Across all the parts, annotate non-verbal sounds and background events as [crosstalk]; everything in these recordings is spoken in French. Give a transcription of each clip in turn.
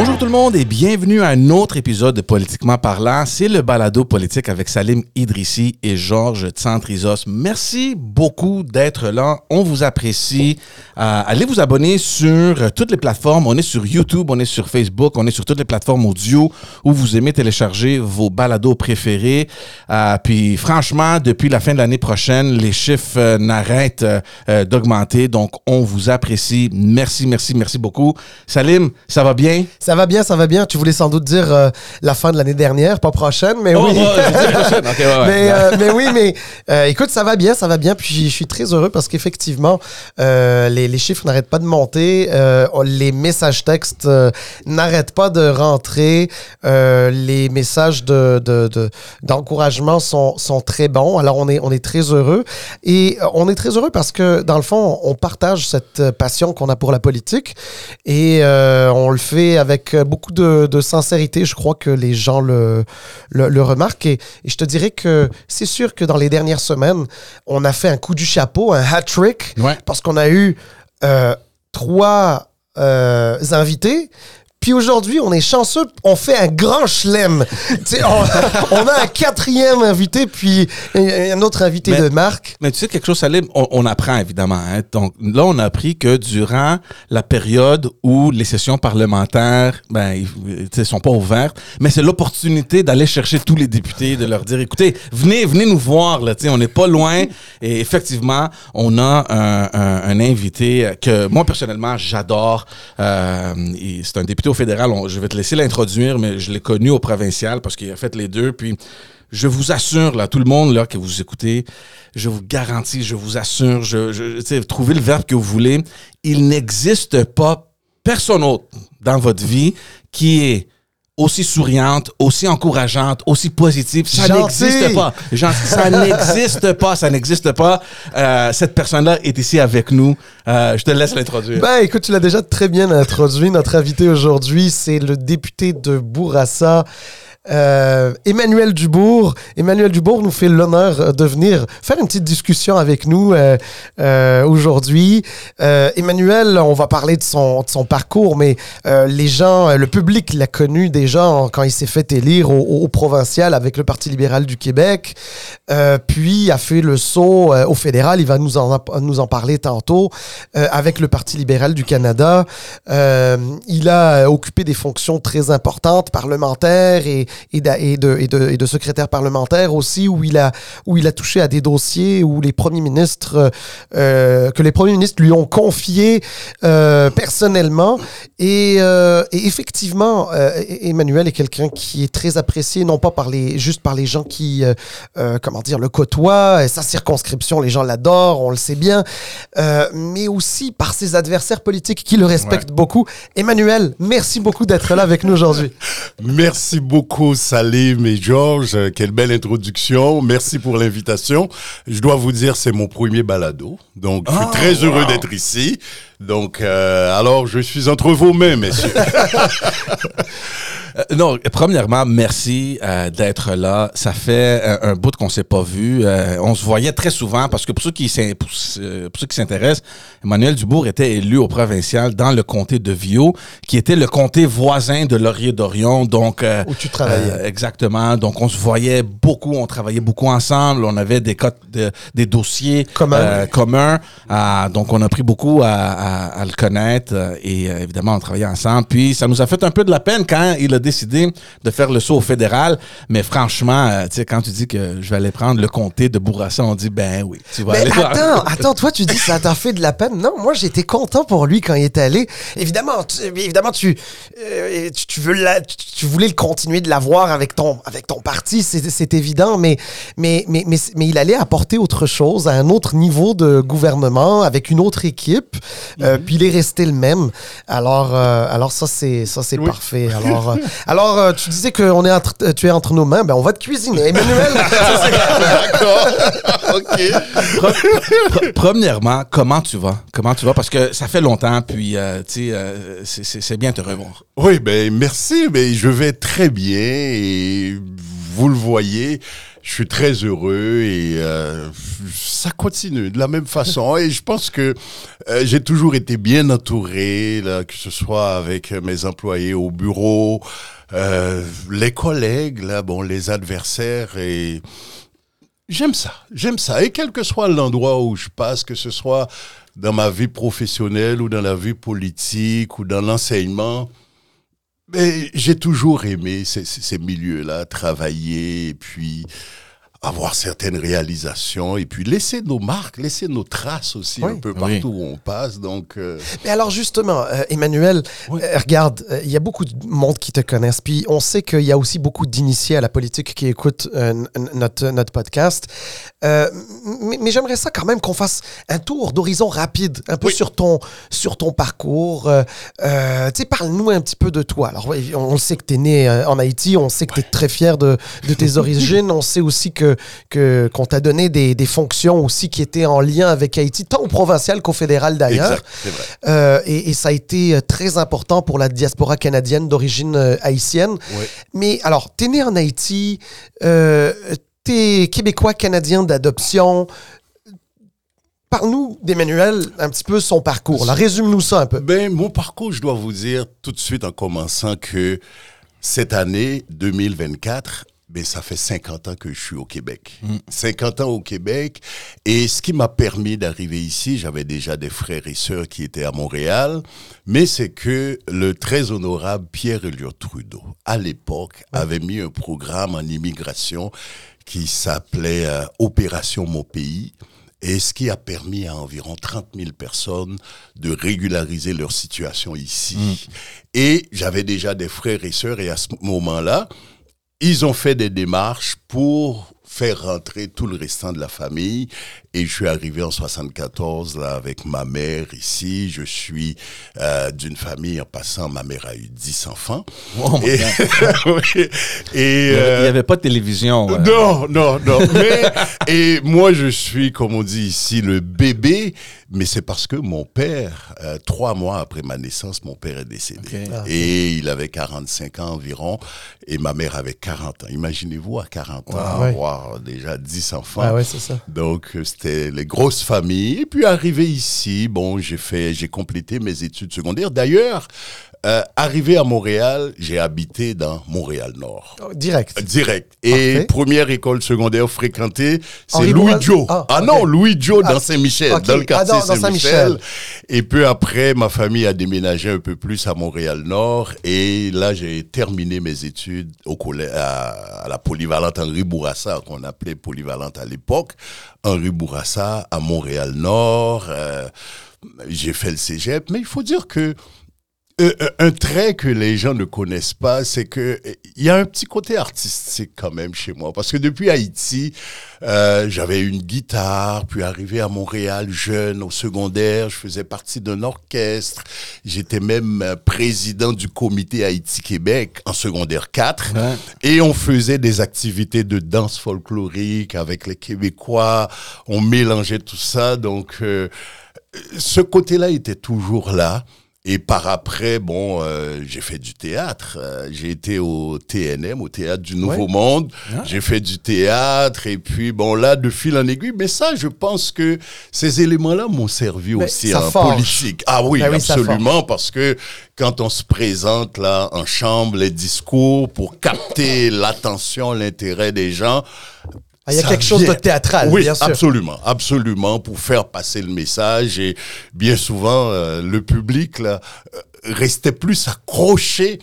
Bonjour tout le monde et bienvenue à un autre épisode de Politiquement parlant. C'est le balado politique avec Salim Idrissi et Georges Tsantrizos. Merci beaucoup d'être là. On vous apprécie. Euh, allez vous abonner sur toutes les plateformes. On est sur YouTube, on est sur Facebook, on est sur toutes les plateformes audio où vous aimez télécharger vos balados préférés. Euh, puis franchement, depuis la fin de l'année prochaine, les chiffres euh, n'arrêtent d'augmenter. Donc, on vous apprécie. Merci, merci, merci beaucoup. Salim, ça va bien? Va bien, ça va bien. Tu voulais sans doute dire euh, la fin de l'année dernière, pas prochaine, mais Oh, oui. prochaine. [laughs] Ouais, ouais. mais, euh, mais oui, mais [laughs] euh, écoute, ça va bien, ça va bien. Puis je suis très heureux parce qu'effectivement, les, les chiffres n'arrêtent pas de monter, les messages textes n'arrêtent pas de rentrer, les messages de, de- de- d'encouragement sont, sont très bons. Alors on est, on est très heureux et on est très heureux parce que dans le fond, on partage cette passion qu'on a pour la politique et on le fait avec beaucoup de, de sincérité. Je crois que les gens le, le, le remarquent. Et, et je te dirais que c'est sûr que dans les dernières semaines, on a fait un coup du chapeau, un hat-trick, Ouais. parce qu'on a eu euh, trois euh, invités. Puis aujourd'hui, on est chanceux, on fait un grand chelem. [laughs] On, on a un quatrième invité, puis un autre invité Mais- de marque. Mais tu sais quelque chose, Salim, on, on apprend évidemment. hein. Donc là, on a appris que durant la période où les sessions parlementaires, ben, sais, sont pas ouvertes, mais c'est l'opportunité d'aller chercher tous les députés, de leur dire, écoutez, venez, venez nous voir là. On n'est pas loin. Et effectivement, on a un, un- un invité que moi personnellement j'adore. Euh, c'est un député fédéral. Je vais te laisser l'introduire, mais je l'ai connu au provincial parce qu'il a fait les deux. Puis je vous assure, là, tout le monde là, que vous écoutez, je vous garantis, je vous assure, je, je, trouvez le verbe que vous voulez. Il n'existe pas personne autre dans votre vie qui est aussi souriante, aussi encourageante, aussi positive. Ça n'existe pas. Ça n'existe pas. Ça n'existe pas. Euh, cette personne-là est ici avec nous. Euh, je te laisse l'introduire. Ben, écoute, tu l'as déjà très bien introduit. Notre invité aujourd'hui, c'est le député de Bourassa, euh, Emmanuel Dubourg. Emmanuel Dubourg nous fait l'honneur euh, de venir faire une petite discussion avec nous euh, aujourd'hui. Emmanuel, on va parler de son, parcours, mais les gens, le public l'a connu déjà quand il s'est fait élire au, au- provincial avec le Parti libéral du Québec, puis a fait le saut au fédéral. Il va nous en, nous en parler tantôt avec le Parti libéral du Canada. Il a occupé des fonctions très importantes, parlementaires et, et, et de, et, de, et de secrétaire parlementaire aussi, où il, a, où il a touché à des dossiers où les premiers ministres, euh, que les premiers ministres lui ont confiés euh, personnellement. Et, euh, et effectivement, euh, Emmanuel est quelqu'un qui est très apprécié, non pas par les, juste par les gens qui, comment dire, le côtoient. Sa circonscription, les gens l'adorent, on le sait bien, mais aussi par ses adversaires politiques qui le respectent beaucoup. Emmanuel, merci beaucoup d'être là avec nous aujourd'hui. Merci beaucoup Salim et Georges. Euh, Quelle belle introduction. Merci pour l'invitation. Je dois vous dire, c'est mon premier balado. Donc, je suis Ah, très heureux wow. d'être ici. Donc, euh, alors, je suis entre vos mains, messieurs. [laughs] Euh, non, premièrement, merci euh, d'être là. Ça fait euh, un bout qu'on s'est pas vu. Euh, on se voyait très souvent parce que pour ceux qui s'intéressent, Emmanuel Dubourg était élu au provincial dans le comté de Vio, qui était le comté voisin de Laurier-Dorion. Donc euh, Où tu travaillais. euh, exactement. Donc on se voyait beaucoup, on travaillait beaucoup ensemble. On avait des cotes de- des dossiers Communs. euh, communs. Ah, donc on a pris beaucoup à, à- à le connaître euh, et euh, évidemment on travaillait ensemble. Puis ça nous a fait un peu de la peine quand il a décidé de faire le saut au fédéral. Mais franchement, euh, tu sais, quand tu dis que je vais aller prendre le comté de Bourassa, on dit ben oui, tu vas Mais aller voir. attends, [laughs] attends, toi tu dis que ça t'a fait de la peine? Non, moi j'étais content pour lui quand il est allé. Évidemment, tu, évidemment tu, euh, tu, tu veux la- tu, tu voulais le continuer de l'avoir avec ton, avec ton parti, c'est c'est évident, mais, mais, mais, mais, mais il allait apporter autre chose à un autre niveau de gouvernement avec une autre équipe. Euh, puis il est resté le même. Alors, euh, alors ça c'est ça c'est parfait. Alors, euh, [laughs] alors euh, tu disais que on est entre, euh, tu es entre nos mains, ben on va te cuisiner, Emmanuel? [laughs] D'accord. [laughs] OK. Pre- Premièrement, comment tu vas? Comment tu vas? Parce que ça fait longtemps, puis euh, tu sais, euh, c'est- c'est c'est bien de te revoir. Oui, ben merci, mais je vais très bien et vous le voyez, je suis très heureux et euh, ça continue de la même façon. Et je pense que euh, j'ai toujours été bien entouré, là, que ce soit avec mes employés au bureau, euh, les collègues, là, bon, les adversaires et j'aime ça, j'aime ça. Et quel que soit l'endroit où je passe, que ce soit dans ma vie professionnelle ou dans la vie politique ou dans l'enseignement, mais j'ai toujours aimé ces, ces, milieux-là, travailler et puis avoir certaines réalisations et puis laisser nos marques, laisser nos traces aussi Oui. un peu Oui. partout où on passe. Donc, euh, Mais alors justement, euh, Emmanuel, Oui. euh, regarde, euh, il y a beaucoup de monde qui te connaissent, puis on sait qu'il y a aussi beaucoup d'initiés à la politique qui écoutent euh, notre, notre podcast. Euh, mais mais j'aimerais ça quand même qu'on fasse un tour d'horizon rapide, un peu Oui. sur ton sur ton parcours. Euh, euh, tu sais, parle-nous un petit peu de toi. Alors, on, on sait que tu es né euh, en Haïti, on sait que tu es très fier de, de tes [laughs] origines, on sait aussi que que qu'on t'a donné des, des fonctions aussi qui étaient en lien avec Haïti, tant au provincial qu'au fédéral d'ailleurs. exact, c'est vrai. Euh, et, et ça a été euh, très important pour la diaspora canadienne d'origine euh, haïtienne. Mais alors, t'es né en Haïti, euh, t'es québécois canadien d'adoption. Parle-nous d'Emmanuel un petit peu son parcours. là. Résume-nous ça un peu. Ben, mon parcours, je dois vous dire tout de suite en commençant que cette année 2024, ben, ça fait 50 ans que je suis au Québec. 50 ans au Québec. Et ce qui m'a permis d'arriver ici, j'avais déjà des frères et sœurs qui étaient à Montréal, mais c'est que le très honorable Pierre Elliott Trudeau, à l'époque, avait mis un programme en immigration qui s'appelait euh, Opération Mon Pays. Et ce qui a permis à environ 30 000 personnes de régulariser leur situation ici. Et j'avais déjà des frères et sœurs, et à ce moment-là, ils ont fait des démarches pour faire rentrer tout le restant de la famille. Et je suis arrivé en 74 là, avec ma mère ici. Je suis euh, d'une famille, en passant, ma mère a eu 10 enfants. Oh my [laughs] et Il n'y euh, avait pas de télévision. non, non, non. [laughs] Mais, et moi, je suis, comme on dit ici, le bébé, mais c'est parce que mon père, euh, trois mois après ma naissance, mon père est décédé. Ah. Et il avait 45 ans environ, et ma mère avait 40 ans. Imaginez-vous à 40 ans Ouais. avoir déjà 10 enfants. Ah ouais, c'est ça. Donc, les grosses familles. Et puis, arrivé ici, bon, j'ai fait, j'ai complété mes études secondaires. D'ailleurs, euh, arrivé à Montréal, j'ai habité dans Montréal-Nord. Oh, Direct. Direct. Et Parfait. première école secondaire fréquentée, c'est Louis Joe. Ah, Ah, non, Louis Joe Ah, dans Saint-Michel, dans le Ah, quartier Saint-Michel. Et peu après, ma famille a déménagé un peu plus à Montréal-Nord. Et là, j'ai terminé mes études au collège, à, à la polyvalente Henri Bourassa, qu'on appelait polyvalente à l'époque. Henri Bourassa à Montréal-Nord. Euh, j'ai fait le cégep. Mais il faut dire que euh, euh, un trait que les gens ne connaissent pas, c'est que euh, il y a un petit côté artistique quand même chez moi. Parce que depuis Haïti, euh, j'avais une guitare, puis arrivé à Montréal jeune, au secondaire, je faisais partie d'un orchestre. J'étais même euh, président du comité Haïti-Québec en secondaire 4. Ouais. Et on faisait des activités de danse folklorique avec les Québécois. On mélangeait tout ça. Donc, euh, ce côté-là était toujours là. Et par après, bon, euh, j'ai fait du théâtre. Euh, j'ai été au TNM, au Théâtre du Nouveau Ouais. Monde. Ah. J'ai fait du théâtre. Et puis, bon, là, de fil en aiguille. Mais ça, je pense que ces éléments-là m'ont servi Mais aussi en forge. politique. Ah oui, Ben oui, absolument. Parce que quand on se présente là en chambre, les discours pour capter [coughs] l'attention, l'intérêt des gens, Ah, Il y a ça quelque chose de théâtral, oui, bien sûr. absolument, absolument, pour faire passer le message. Et bien souvent, euh, le public là, euh, restait plus accroché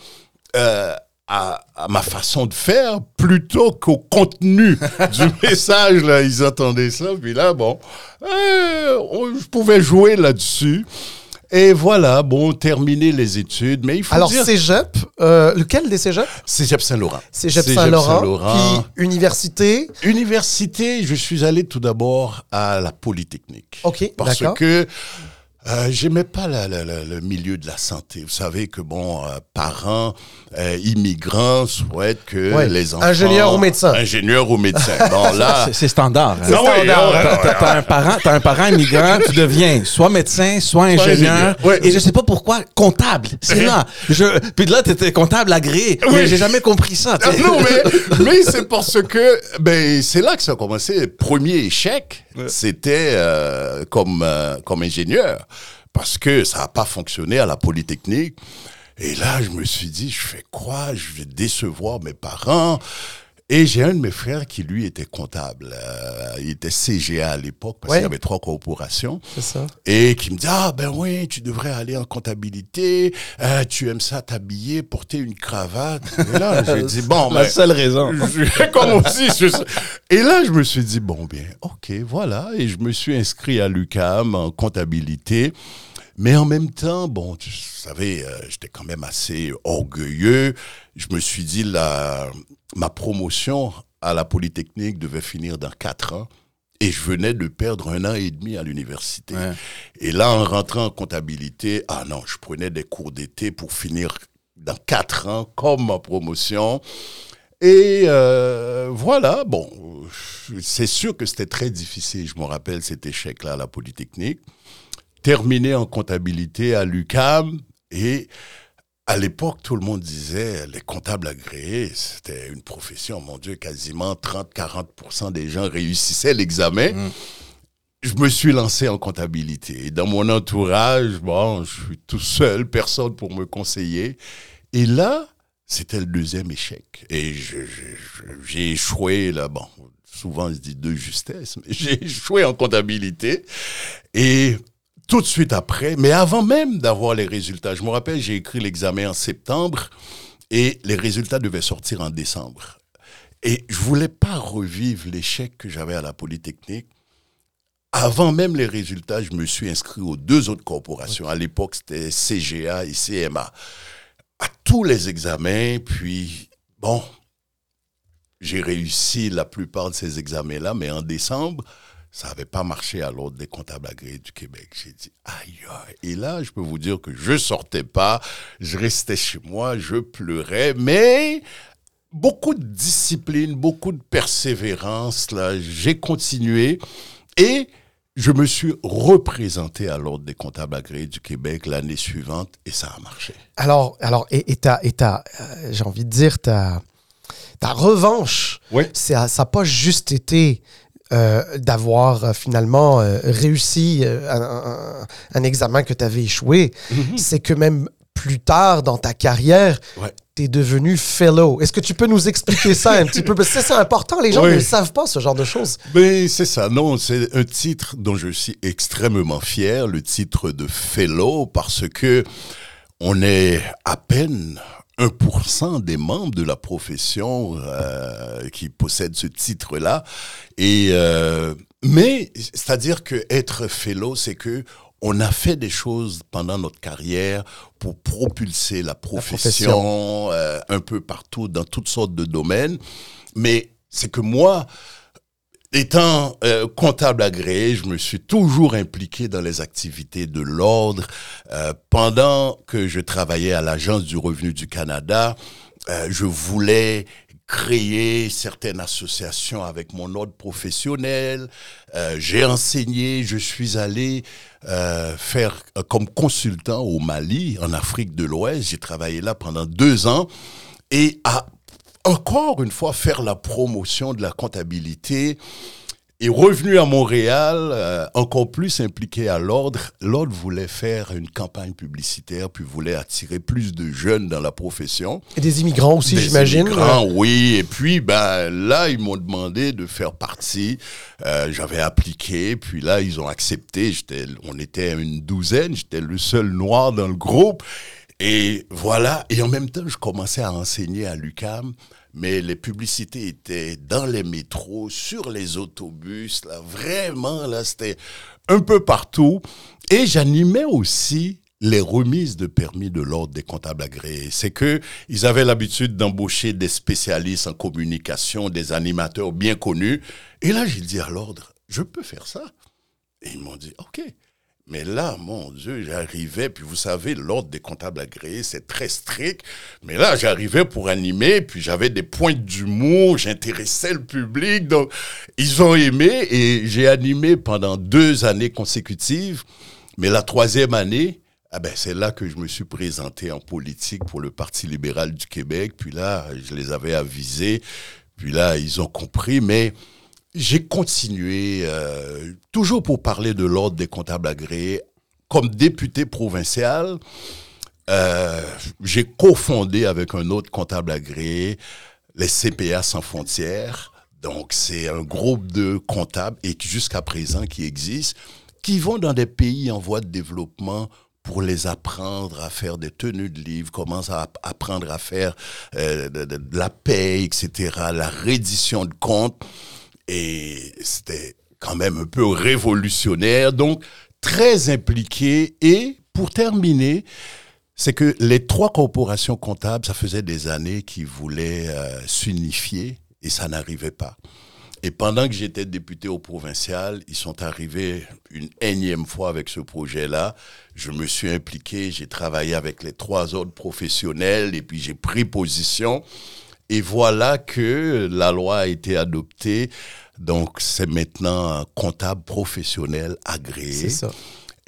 euh, à, à ma façon de faire plutôt qu'au contenu [laughs] du message. Là, ils attendaient ça. Puis là, bon, euh, on- je pouvais jouer là-dessus. Et voilà, bon, terminer les études. Mais il faut Alors, dire... cégep, euh, lequel des cégeps? Cégep Saint-Laurent. Cégep Cégep Saint-Laurent, Saint-Laurent. puis université. Université, je suis allé tout d'abord à la Polytechnique. OK, Parce que Euh, J'aimais pas la- la- la- le milieu de la santé. Vous savez que, bon, euh, parents euh, immigrants souhaitent que Ouais. les enfants... Ingénieur ou médecin. Ingénieur ou médecin. Bon, [laughs] là... C'est- standard. hein. Non, oui, standard. ouais, T'as- ouais, T'as un parent, t'as un parent immigrant, tu deviens soit médecin, soit ingénieur, ingénieur, ouais. et je sais pas pourquoi comptable. C'est là. Je, puis là, t'étais comptable agréé. Mais j'ai jamais compris ça. T'sais. non, mais, mais c'est parce que ben, c'est là que ça a commencé. Premier échec, c'était euh, comme, euh, comme ingénieur. Parce que ça n'a pas fonctionné à la Polytechnique. Et là, je me suis dit, je fais quoi? Je vais décevoir mes parents. Et j'ai un de mes frères qui, lui, était comptable. Euh, il était CGA à l'époque, parce Ouais. qu'il y avait trois corporations. C'est ça. Et qui me dit ah ben oui tu devrais aller en comptabilité euh, tu aimes ça t'habiller porter une cravate et là j'ai dit [laughs] bon La ben, seule raison. je- [laughs] comme aussi je- [laughs] et là je me suis dit bon bien ok voilà et je me suis inscrit à l'UCAM en comptabilité mais en même temps, bon, tu savais, euh, j'étais quand même assez orgueilleux. Je me suis dit, la, ma promotion à la Polytechnique devait finir dans quatre ans. Et je venais de perdre un an et demi à l'université. Ouais. Et là, en rentrant en comptabilité, ah non, je prenais des cours d'été pour finir dans quatre ans comme ma promotion. Et euh, voilà, bon, c'est sûr que c'était très difficile. Je me rappelle cet échec-là à la Polytechnique. Terminé en comptabilité à l'UCAM et à l'époque, tout le monde disait les comptables agréés, c'était une profession, mon Dieu, quasiment 30-40% des gens réussissaient l'examen. Mm. Je me suis lancé en comptabilité. Et dans mon entourage, bon, je suis tout seul, personne pour me conseiller. Et là, c'était le deuxième échec. Et j'ai échoué, là, bon, souvent on se dit de justesse, mais [laughs] j'ai échoué en comptabilité. Et tout de suite après, mais avant même d'avoir les résultats, je me rappelle, j'ai écrit l'examen en septembre et les résultats devaient sortir en décembre. Et je voulais pas revivre l'échec que j'avais à la Polytechnique. Avant même les résultats, je me suis inscrit aux deux autres corporations. À l'époque, c'était CGA et CMA. À tous les examens, puis bon, j'ai réussi la plupart de ces examens-là, mais en décembre, ça n'avait pas marché à l'ordre des comptables agréés du Québec. J'ai dit, aïe. Et là, je peux vous dire que je sortais pas, je restais chez moi, je pleurais, mais beaucoup de discipline, beaucoup de persévérance, là, j'ai continué et je me suis représenté à l'ordre des comptables agréés du Québec l'année suivante et ça a marché. Alors, alors et, et et euh, j'ai envie de dire, ta, ta revanche, Oui. ça n'a pas juste été euh, d'avoir euh, finalement euh, réussi un, un- un examen que tu avais échoué. C'est que même plus tard dans ta carrière, Ouais. tu es devenu fellow. Est-ce que tu peux nous expliquer ça un petit peu? Parce que ça, c'est important. Les gens Oui. ne le savent pas, ce genre de choses. Ben, c'est ça. Non, c'est un titre dont je suis extrêmement fier, le titre de Fellow, parce que on est à peine 1% des membres de la profession euh, qui possèdent ce titre-là. Et euh, mais c'est-à-dire que être fellow, c'est que on a fait des choses pendant notre carrière pour propulser la profession, euh, un peu partout dans toutes sortes de domaines. Mais c'est que moi, Étant euh, comptable agréé, je me suis toujours impliqué dans les activités de l'ordre. Euh, pendant que je travaillais à l'Agence du revenu du Canada, euh, je voulais créer certaines associations avec mon ordre professionnel. Euh, J'ai enseigné, je suis allé euh, faire euh, comme consultant au Mali, en Afrique de l'Ouest. J'ai travaillé là pendant deux ans. Et à encore une fois faire la promotion de la comptabilité et revenu à Montréal, euh, encore plus impliqué à l'ordre, l'ordre voulait faire une campagne publicitaire, puis voulait attirer plus de jeunes dans la profession. Et des immigrants aussi, Des j'imagine. immigrants, oui. Et puis, ben, là, ils m'ont demandé de faire partie. Euh, J'avais appliqué, puis là, ils ont accepté. J'étais, on était une douzaine, j'étais le seul noir dans le groupe. Et voilà. Et en même temps, je commençais à enseigner à l'UCAM. Mais les publicités étaient dans les métros, sur les autobus, là, vraiment, là, c'était un peu partout. Et j'animais aussi les remises de permis de l'ordre des comptables agréés. C'est que ils avaient l'habitude d'embaucher des spécialistes en communication, des animateurs bien connus. Et là, j'ai dit à l'ordre, je peux faire ça. Et ils m'ont dit, OK. Mais là, mon Dieu, j'arrivais, puis vous savez, l'ordre des comptables agréés, c'est très strict. Mais là, j'arrivais pour animer, puis j'avais des pointes d'humour, j'intéressais le public. Donc, ils ont aimé et j'ai animé pendant deux années consécutives. Mais la troisième année, ah ben, c'est là que je me suis présenté en politique pour le Parti libéral du Québec. Puis là, je les avais avisés. Puis là, ils ont compris. Mais j'ai continué, euh, toujours pour parler de l'ordre des comptables agréés, comme député provincial. Euh, j'ai cofondé avec un autre comptable agréé les CPA sans frontières. Donc, c'est un groupe de comptables, et jusqu'à présent qui existe, qui vont dans des pays en voie de développement pour les apprendre à faire des tenues de livres, comment à apprendre à faire euh, de, de, la paix, etc., la reddition de comptes. Et c'était quand même un peu révolutionnaire, donc très impliqué. Et pour terminer, c'est que les trois corporations comptables, ça faisait des années qu'ils voulaient euh, s'unifier et ça n'arrivait pas. Et pendant que j'étais député au provincial, ils sont arrivés une énième fois avec ce projet-là. Je me suis impliqué, j'ai travaillé avec les trois autres professionnels et puis j'ai pris position. Et voilà que la loi a été adoptée. Donc, c'est maintenant un comptable professionnel agréé. C'est ça.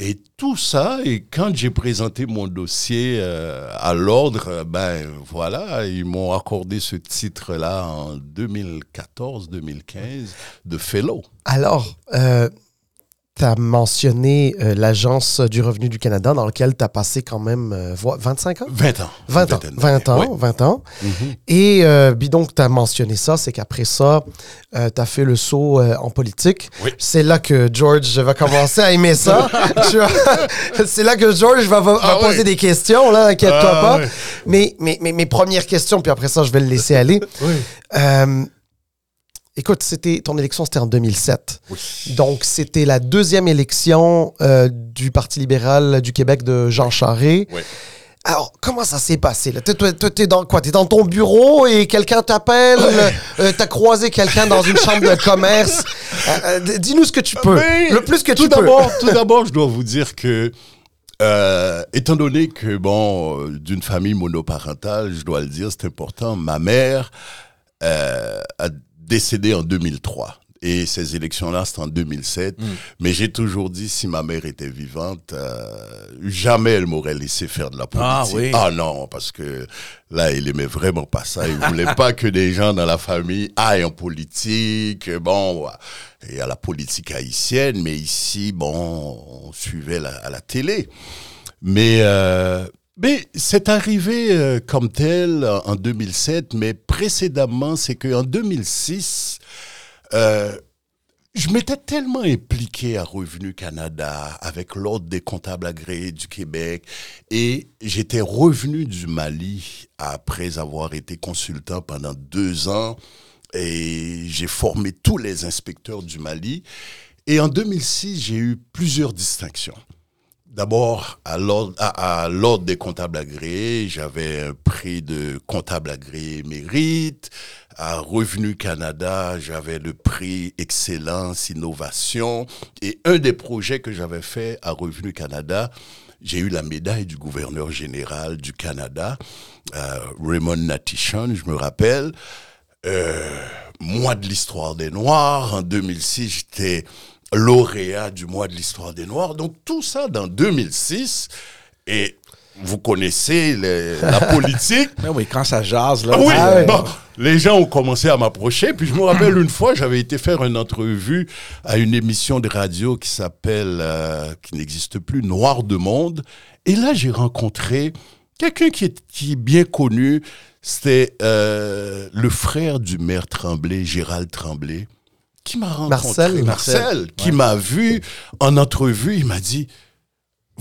Et tout ça, et quand j'ai présenté mon dossier euh, à l'ordre, ben voilà, ils m'ont accordé ce titre-là en 2014-2015 de fellow. Alors, euh, tu as mentionné euh, l'Agence du revenu du Canada dans laquelle tu as passé quand même euh, 25 ans? 20 ans. 20 ans, 20 ans, Ouais. 20 ans. Mhm. Et euh, donc, tu as mentionné ça, c'est qu'après ça, tu as fait le saut euh, en politique. Oui. C'est là que George va commencer à aimer ça. [laughs] C'est là que George va, va- va Ah poser des questions, là, inquiète-toi Ah pas. mais, mais mes premières questions, puis après ça, je vais le laisser aller. Écoute, c'était ton élection, c'était en 2007. Oui. Donc, c'était la deuxième élection euh, du Parti libéral du Québec de Jean Charest. Oui. Alors, comment ça s'est passé? là? T'es- dans quoi? T'es dans ton bureau et quelqu'un t'appelle? euh, T'as croisé quelqu'un dans une chambre de commerce? [laughs] Euh, euh, Dis-nous ce que tu peux. Mais Le plus que tout tu peux. d'abord, tout [laughs] d'abord, je dois vous dire que, euh, étant donné que, bon, d'une famille monoparentale, je dois le dire, c'est important, ma mère euh, a décédé en 2003. Et ces élections-là, c'était en 2007. Mais j'ai toujours dit, si ma mère était vivante, euh, jamais elle m'aurait laissé faire de la Ah, politique. oui. non, parce que là, il aimait vraiment pas ça. Il voulait pas que des gens dans la famille aillent en politique. Bon, il y a la politique haïtienne, mais ici, bon, on suivait la, à la télé. Mais, euh, mais c'est arrivé euh, comme tel en- en 2007, mais précédemment, c'est qu'en 2006, euh, je m'étais tellement impliqué à Revenu Canada avec l'Ordre des comptables agréés du Québec et j'étais revenu du Mali après avoir été consultant pendant deux ans et j'ai formé tous les inspecteurs du Mali. Et en 2006, j'ai eu plusieurs distinctions. D'abord, à l'ordre des comptables agréés, j'avais un prix de comptable agréé mérite. À Revenu Canada, j'avais le prix Excellence Innovation. Et un des projets que j'avais fait à Revenu Canada, j'ai eu la médaille du gouverneur général du Canada, Raymond Natishan, je me rappelle. Euh, mois de l'histoire des Noirs. En 2006, j'étais lauréat du mois de l'histoire des Noirs. Donc tout ça dans 2006. Et vous connaissez les- la [laughs] politique. Mais oui, quand ça jase, là. Ah oui, Ah ouais. bon, les gens ont commencé à m'approcher. Puis je me rappelle une fois, j'avais été faire une entrevue à une émission de radio qui s'appelle, euh, qui n'existe plus, Noir de Monde. Et là, j'ai rencontré quelqu'un qui est, qui est bien connu. C'était euh, le frère du maire Tremblay, Gérald Tremblay, qui m'a rencontré? Marcel. Marcel, qui m'a vu en entrevue. Il m'a dit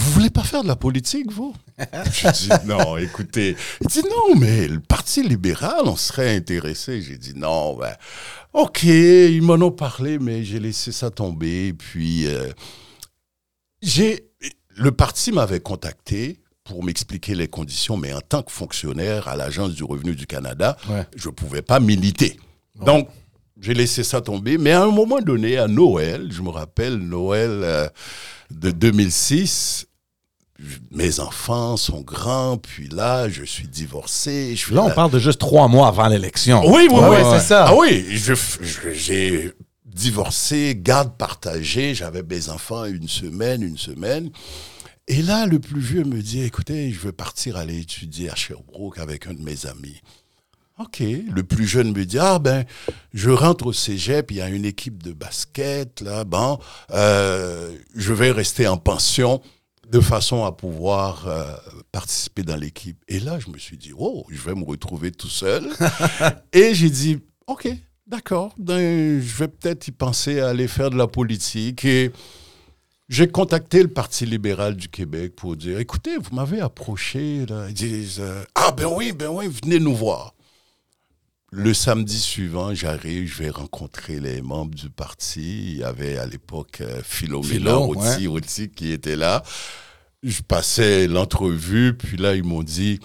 vous voulez pas faire de la politique, vous? [laughs] J'ai dit non, écoutez. Il dit non, mais le Parti libéral, on serait intéressé. J'ai dit non, ben, ok, ils m'en ont parlé, mais j'ai laissé ça tomber. Puis, euh, j'ai, le parti m'avait contacté pour m'expliquer les conditions, mais en tant que fonctionnaire à l'Agence du revenu du Canada, Ouais. je ne pouvais pas militer. Donc, j'ai laissé ça tomber. Mais à un moment donné, à Noël, je me rappelle, Noël, euh, de 2006, mes enfants sont grands, puis là, je suis divorcé. Je Là, on la- parle de juste trois mois avant l'élection. Oui, oui, oui. ouais, c'est ça. Ah oui, je- je- j'ai divorcé, garde partagée, j'avais mes enfants une semaine, une semaine. Et là, le plus vieux me dit, écoutez, je veux partir aller étudier à Sherbrooke avec un de mes amis. OK. Le plus jeune me dit, ah ben, je rentre au cégep, il y a une équipe de basket, là, euh, je vais rester en pension de façon à pouvoir euh, participer dans l'équipe. Et là, je me suis dit, oh, je vais me retrouver tout seul. [laughs] Et j'ai dit, OK, d'accord, ben, je vais peut-être y penser à aller faire de la politique. Et j'ai contacté le Parti libéral du Québec pour dire, écoutez, vous m'avez approché. Là. Ils disent, euh, ah ben oui, ben oui, venez nous voir. Le samedi suivant, j'arrive, je vais rencontrer les membres du parti. Il y avait à l'époque euh, Philomena Rossi qui était là. Je passais l'entrevue, puis là, ils m'ont dit,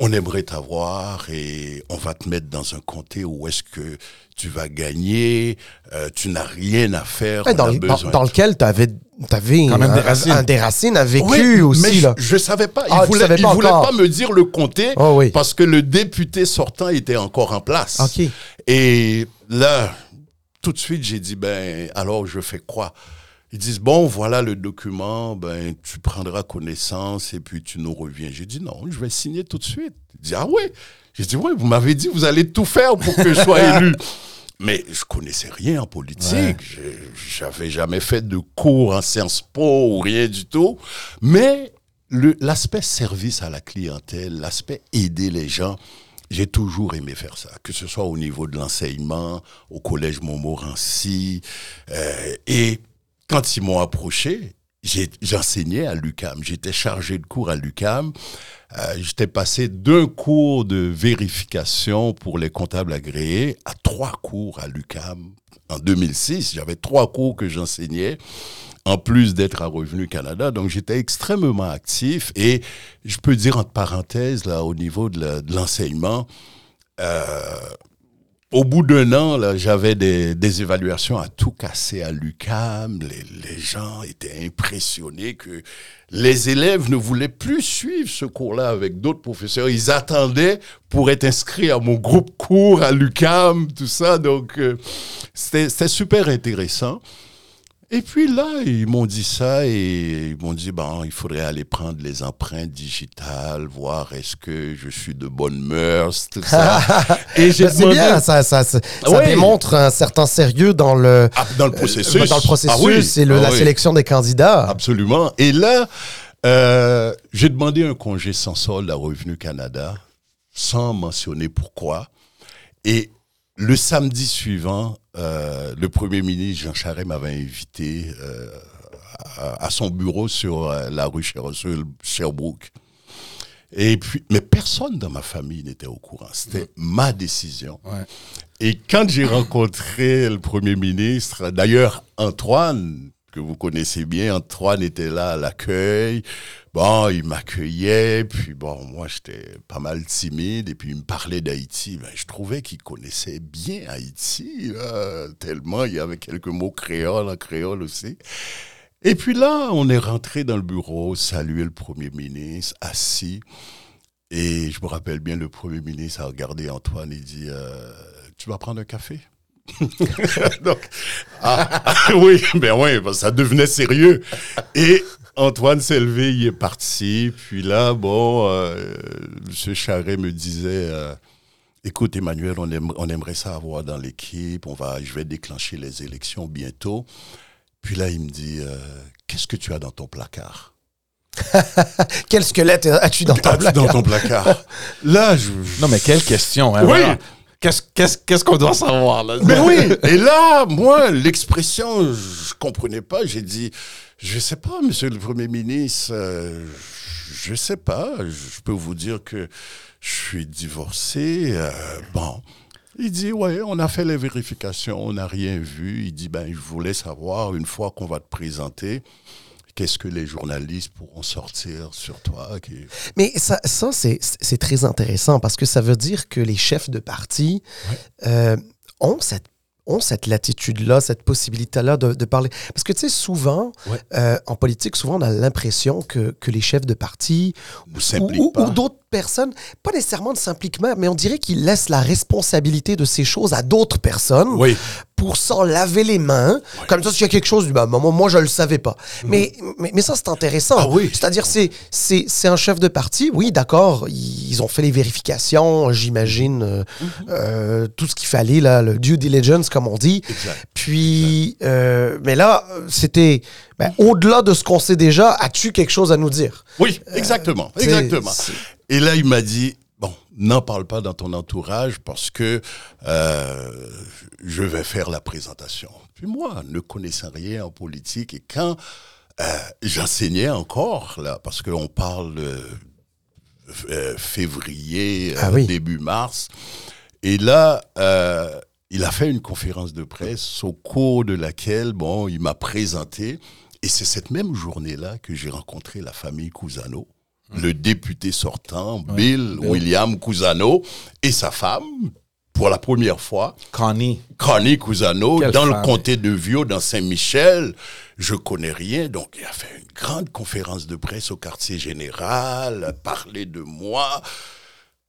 on aimerait t'avoir et on va te mettre dans un comté où est-ce que tu vas gagner, euh, tu n'as rien à faire, dans, le- lequel tu avais, Quand même des racines. un, des racines à vécu oui, aussi. mais là. je, je savais pas. Il Ah, tu voulait, il pas voulait encore. pas me dire le comté Oh oui. parce que le député sortant était encore en place. OK. Et là, tout de suite, j'ai dit ben alors je fais quoi? Ils disent bon voilà le document, ben tu prendras connaissance et puis tu nous reviens. J'ai dit non, je vais signer tout de suite. Ils disent ah ouais? J'ai dit oui, vous m'avez dit vous allez tout faire pour que je sois [laughs] élu. Mais je connaissais rien en politique. Je J'avais jamais fait de cours en Sciences Po ou rien du tout. Mais l'aspect service à la clientèle, l'aspect aider les gens, j'ai toujours aimé faire ça, que ce soit au niveau de l'enseignement, au collège Montmorency. euh, et quand ils m'ont approché, j'enseignais à l'UCAM. J'étais chargé de cours à l'UCAM. Euh, J'étais passé d'un cours de vérification pour les comptables agréés à trois cours à l'UCAM. En 2006, j'avais trois cours que j'enseignais, en plus d'être à Revenu Canada. Donc, j'étais extrêmement actif. Et je peux dire, entre parenthèses, là, au niveau de l'enseignement, euh, au bout d'un an, j'avais des, évaluations à tout casser à l'UCAM. Les, gens étaient impressionnés que les élèves ne voulaient plus suivre ce cours-là avec d'autres professeurs. Ils attendaient pour être inscrits à mon groupe cours à l'UCAM, tout ça. Donc, euh, c'était super intéressant. Et puis là, ils m'ont dit ça et ils m'ont dit, bon, il faudrait aller prendre les empreintes digitales, voir est-ce que je suis de bonne mœurs, tout ça. [laughs] et j'ai Ben, c'est demandé- bien, ça, ça, ça, ça Ouais. démontre un certain sérieux dans le, Ah, dans le processus. dans le processus Ah oui. et le- Ah la oui. sélection des candidats. Absolument. Et là, euh, j'ai demandé un congé sans solde à Revenu Canada, sans mentionner pourquoi. Et le samedi suivant, euh, le premier ministre Jean Charest m'avait invité euh, à, à son bureau sur euh, la rue Sherbrooke. Et puis, mais personne dans ma famille n'était au courant. C'était ma décision. Ouais. Et quand j'ai rencontré le Premier ministre, d'ailleurs, Antoine, que vous connaissez bien, Antoine était là à l'accueil. Bon, il m'accueillait, puis bon, moi, j'étais pas mal timide, et puis il me parlait d'Haïti. Ben, je trouvais qu'il connaissait bien Haïti, tellement il y avait quelques mots créoles, en créole aussi. Et puis là, on est rentré dans le bureau, saluer le Premier ministre, assis. Et je me rappelle bien, le Premier ministre a regardé Antoine et dit euh, Tu vas prendre un café [laughs] Donc, ah, ah, oui, ben oui, ben ça devenait sérieux. Et Antoine s'est levé, il est parti. Puis là, bon, euh, M. Charret me disait euh, Écoute, Emmanuel, on, aime- on aimerait ça avoir dans l'équipe. On va, je vais déclencher les élections bientôt. Puis là, il me dit euh, Qu'est-ce que tu as dans ton placard? [laughs] Quel squelette as-tu dans dans ton placard? Là, je. je- Non, mais quelle question, hein? Oui. voilà. Qu'est-ce qu'on doit savoir, là? Mais oui, et là, moi, l'expression, je comprenais pas. J'ai dit, je sais pas, monsieur le Premier ministre, euh, je sais pas. Je peux vous dire que je suis divorcé. euh, bon. Il dit, ouais, on a fait les vérifications, on n'a rien vu. Il dit, ben, je voulais savoir, une fois qu'on va te présenter, qu'est-ce que les journalistes pourront sortir sur toi. qui- Mais ça, ça c'est très intéressant parce que ça veut dire que les chefs de parti euh, ont cette ont cette latitude-là, cette possibilité-là de, de parler. Parce que, tu sais, souvent, Ouais. euh, en politique, souvent, on a l'impression que, que les chefs de parti ou, ou- d'autres personnes, pas nécessairement ne s'impliquent pas, mais on dirait qu'ils laissent la responsabilité de ces choses à d'autres personnes Oui. Pour s'en laver les mains. Comme ça, s'il y a quelque chose, bah, moi, moi, je le savais pas. Mais, mais, mais ça, c'est intéressant. Ah oui. C'est-à-dire, c'est, c'est, c'est un chef de parti. Oui, d'accord, ils ont fait les vérifications, j'imagine, euh, Mhm. euh, tout ce qu'il fallait, là, le due diligence, comme on dit. Exact. Puis, euh, mais là, c'était ben, au-delà de ce qu'on sait déjà, as-tu quelque chose à nous dire? Oui, exactement. exactement. Et là, il m'a dit, n'en parle pas dans ton entourage parce que euh, je vais faire la présentation. Puis moi, ne connaissant rien en politique, et quand euh, j'enseignais encore, là, parce qu'on parle euh, février, Ah euh, oui. début mars, et là, euh, il a fait une conférence de presse au cours de laquelle, bon, il m'a présenté. Et c'est cette même journée-là que j'ai rencontré la famille Cousano, le député sortant, Bill, Bill. William Cousano, et sa femme, pour la première fois, Connie. Connie Cousano, Quelle dans le comté de Viau, dans Saint-Michel. Je connais rien, donc il a fait une grande conférence de presse au quartier général, a parlé de moi.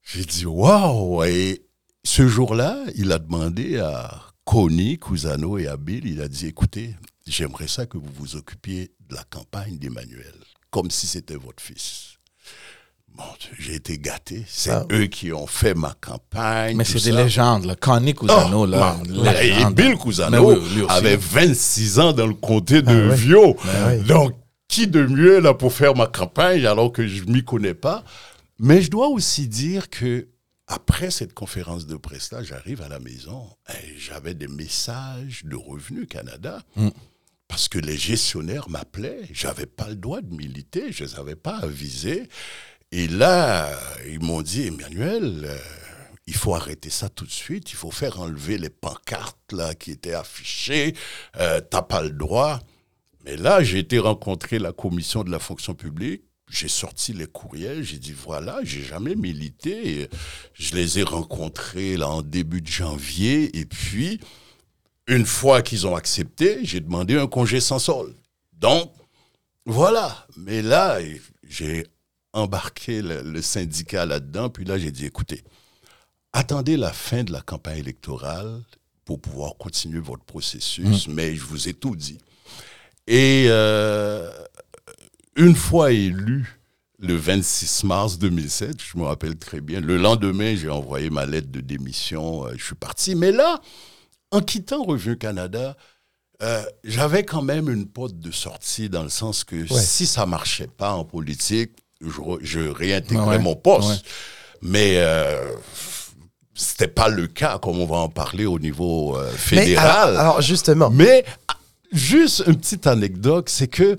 J'ai dit waouh! Et ce jour-là, il a demandé à Connie Cousano et à Bill, il a dit écoutez, j'aimerais ça que vous vous occupiez de la campagne d'Emmanuel, comme si c'était votre fils. Bon, j'ai été gâté. C'est Ah. eux qui ont fait ma campagne. Mais c'est des ça. légendes, là. Connie Cousano, Oh, là. une Et. Bill Mais Cousano oui, avait 26 ans dans le comté de Ah. Viau. Ben oui. Donc, qui de mieux là pour faire ma campagne alors que je m'y connais pas? Mais je dois aussi dire que après cette conférence de presse là, j'arrive à la maison et j'avais des messages de Revenu Canada. Mm. Parce que les gestionnaires m'appelaient, j'avais pas le droit de militer, je les avais pas avisés. Et là, ils m'ont dit, Emmanuel, euh, il faut arrêter ça tout de suite, il faut faire enlever les pancartes là qui étaient affichées, euh, t'as pas le droit. Mais là, j'ai été rencontrer la commission de la fonction publique, j'ai sorti les courriels, j'ai dit voilà, j'ai jamais milité, je les ai rencontrés là en début de janvier, et puis une fois qu'ils ont accepté, j'ai demandé un congé sans solde. Donc voilà, mais là, j'ai embarqué le, le syndicat là-dedans, puis là, j'ai dit écoutez, attendez la fin de la campagne électorale pour pouvoir continuer votre processus, mais je vous ai tout dit. Et euh, une fois élu, le 26 mars 2007, je me rappelle très bien, le lendemain, j'ai envoyé ma lettre de démission, euh, je suis parti. Mais là, en quittant Revenu Canada, euh, j'avais quand même une porte de sortie dans le sens que Ouais. si ça marchait pas en politique, je, réintégrais Ouais, mon poste. ouais. Mais euh, c'était pas le cas, comme on va en parler au niveau euh, Mais fédéral. alors, alors, justement, Mais juste une petite anecdote, c'est que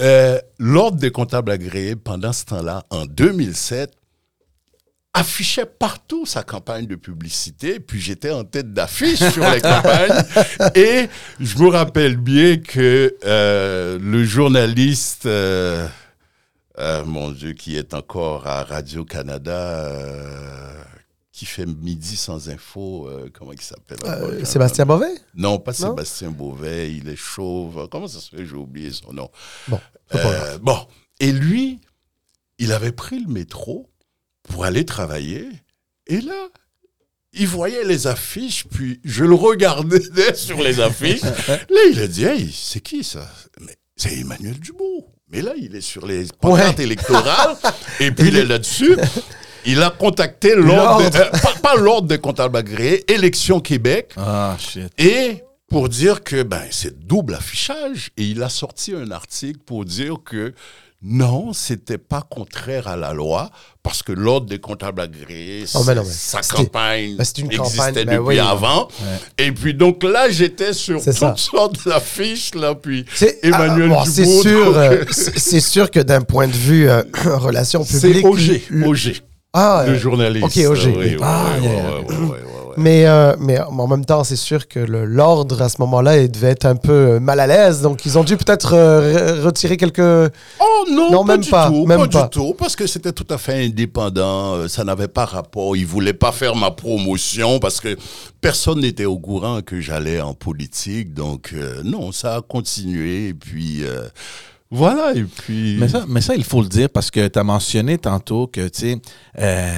euh, l'Ordre des comptables agréés, pendant ce temps-là, en 2007, affichait partout sa campagne de publicité, puis j'étais en tête d'affiche sur les [laughs] campagnes. Et je me rappelle bien que euh, le journaliste, euh, euh, mon Dieu, qui est encore à Radio-Canada, euh, qui fait Midi sans info, euh, comment il s'appelle Sébastien Bovet? non, pas Non? Sébastien Beauvais, il est chauve. Comment ça se fait, j'ai oublié son nom? Bon, bon, et lui, il avait pris le métro pour aller travailler. Et là, il voyait les affiches, puis je le regardais [laughs] sur les affiches. [laughs] Là, il a dit, hey, c'est qui ça? Mais C'est Emmanuel Dubourg. Mais là, il est sur les pancartes électorales, [laughs] et puis il est là-dessus. Il a contacté l'ordre, L'ordre. euh, pas, pas l'ordre des comptables agréés, Élection Québec, Ah, shit. et pour dire que ben, c'est double affichage. Et il a sorti un article pour dire que non, c'était pas contraire à la loi, parce que l'ordre des comptables agréés, Oh, ben non, mais sa campagne c'est une existait campagne, depuis oui. avant. Et puis donc là, j'étais sur C'est toutes ça. sortes d'affiches, là, puis C'est- Emmanuel ah, bon, c'est sûr, donc, euh, c'est c'est sûr que d'un point de vue euh, [coughs] relations c'est publiques. Auger, le- Auger, Ah, le journaliste. ok, Auger. Oui, Ah, oui, oui, oui. Mais, euh, mais en même temps, c'est sûr que l'ordre, à ce moment-là, il devait être un peu euh, mal à l'aise. Donc, ils ont dû peut-être euh, re- retirer quelques... Oh non, Non, pas même du pas, tout, même pas, pas. du tout, parce que c'était tout à fait indépendant, euh, ça n'avait pas rapport, ils voulaient pas faire ma promotion parce que personne n'était au courant que j'allais en politique, donc euh, non, ça a continué et puis euh, voilà et puis. Mais ça, mais ça, il faut le dire parce que tu as mentionné tantôt que, tu sais, euh,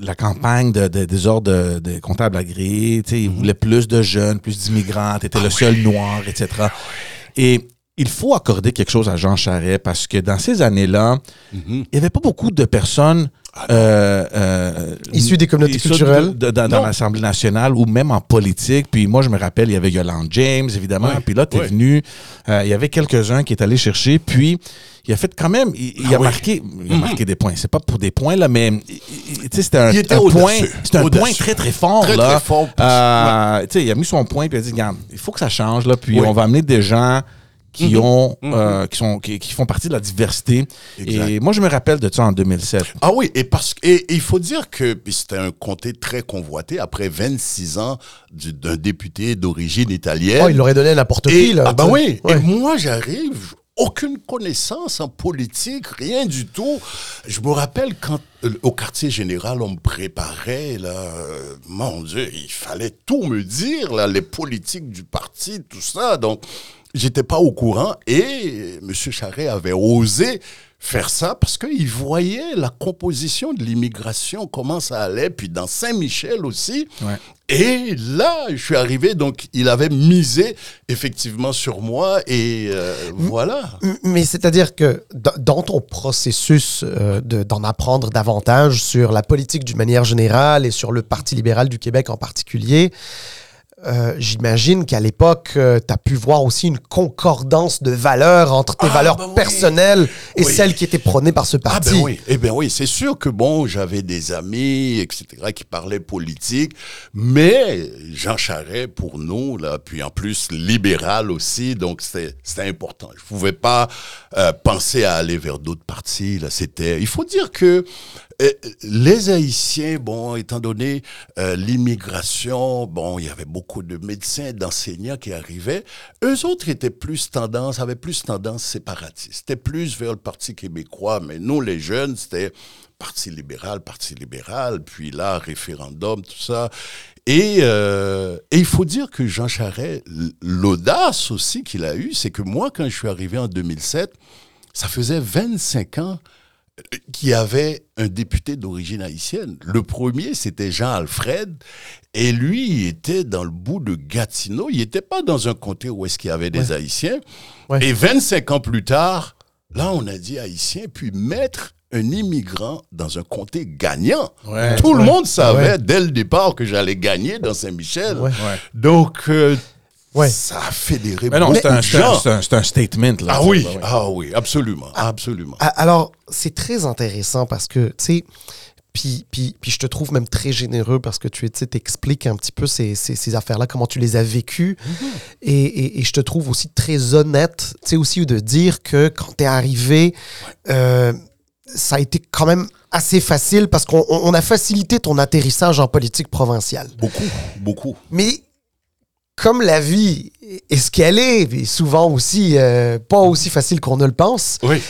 la campagne de, de- des ordres de, de comptables agréés, tu sais, ils voulaient plus de jeunes, plus d'immigrants, tu étais le seul noir, etc. Et il faut accorder quelque chose à Jean Charest parce que dans ces années-là, Mhm. il n'y avait pas beaucoup de personnes euh, euh, Issues des communautés culturelles? de- de- dans l'Assemblée nationale ou même en politique. Puis moi, je me rappelle, il y avait Yolande James, évidemment. Puis là, tu es venu. euh, il y avait quelques-uns qui est allé chercher. Puis il a fait quand même. Il, il Ah a oui. marqué, il a marqué des points. C'est pas pour des points, là, mais c'était un, un point. C'était un point très, très fort. Très, là. très fort. Euh, tu sais, il a mis son point. Puis il a dit Regarde, il faut que ça change. Là, puis Oui. on va amener des gens qui Mhm. ont Mhm. euh, qui sont qui, qui font partie de la diversité Exact. et moi je me rappelle de ça en 2007 Ah oui, et parce et il faut dire que c'était un comté très convoité après 26 ans du- d'un député d'origine italienne. Oh, il l'aurait donné à n'importe qui, Et, là. ah ben sais. oui. Ouais. Et moi, j'arrive, aucune connaissance en politique, rien du tout. Je me rappelle quand euh, au quartier général, on me préparait, là, euh, mon Dieu, il fallait tout me dire, là, les politiques du parti, tout ça. Donc, j'étais pas au courant et M. Charret avait osé faire ça parce qu'il voyait la composition de l'immigration, comment ça allait, puis dans Saint-Michel aussi. Ouais. Et là, je suis arrivé, donc il avait misé effectivement sur moi et euh, voilà. Mais c'est-à-dire que dans ton processus euh, de- d'en apprendre davantage sur la politique d'une manière générale et sur le Parti libéral du Québec en particulier, euh, j'imagine qu'à l'époque, tu as pu voir aussi une concordance de valeurs entre tes Ah, valeurs ben oui. personnelles et Oui. celles qui étaient prônées par ce Ah parti. ben oui, eh ben oui, c'est sûr que bon, j'avais des amis, etc., qui parlaient politique, mais Jean Charest pour nous là, puis en plus libéral aussi, donc c'était important. Je pouvais pas euh, penser à aller vers d'autres partis là. C'était, il faut dire que euh, les Haïtiens, bon, étant donné euh, l'immigration, bon, il y avait beaucoup de médecins, d'enseignants qui arrivaient. Eux autres étaient plus tendance, avaient plus tendance séparatiste. C'était plus vers le Parti québécois, mais nous, les jeunes, c'était Parti libéral, Parti libéral, puis là, référendum, tout ça. Et, euh, et il faut dire que Jean Charest, l'audace aussi qu'il a eue, c'est que moi, quand je suis arrivé en 2007, ça faisait 25 ans qu'il y avait un député d'origine haïtienne. Le premier, c'était Jean-Alfred, et lui, il était dans le bout de Gatineau. Il n'était pas dans un comté où est-ce qu'il y avait des Haïtiens. Ouais. Et 25 ans plus tard, là, on a dit Haïtien, puis mettre un immigrant dans un comté gagnant. Ouais. Tout le monde savait Ouais. dès le départ que j'allais gagner dans Saint-Michel. Donc, euh, Ouais. ça a fédéré mais non beaucoup c'est un, un- gens. c'est un- statement là Ah tu oui, ouais, ah oui, absolument, absolument. A- Alors, c'est très intéressant parce que, tu sais, puis, puis, puis je te trouve même très généreux parce que tu tu t'expliques un petit peu ces, ces, ces affaires-là, comment tu les as vécues. et, et, et je te trouve aussi très honnête, tu sais, aussi de dire que quand t'es arrivé, euh, ça a été quand même assez facile parce qu'on on- on a facilité ton atterrissage en politique provinciale. Beaucoup, beaucoup. Mais comme la vie est ce qu'elle est, et souvent aussi euh, pas aussi facile qu'on ne le pense, Oui.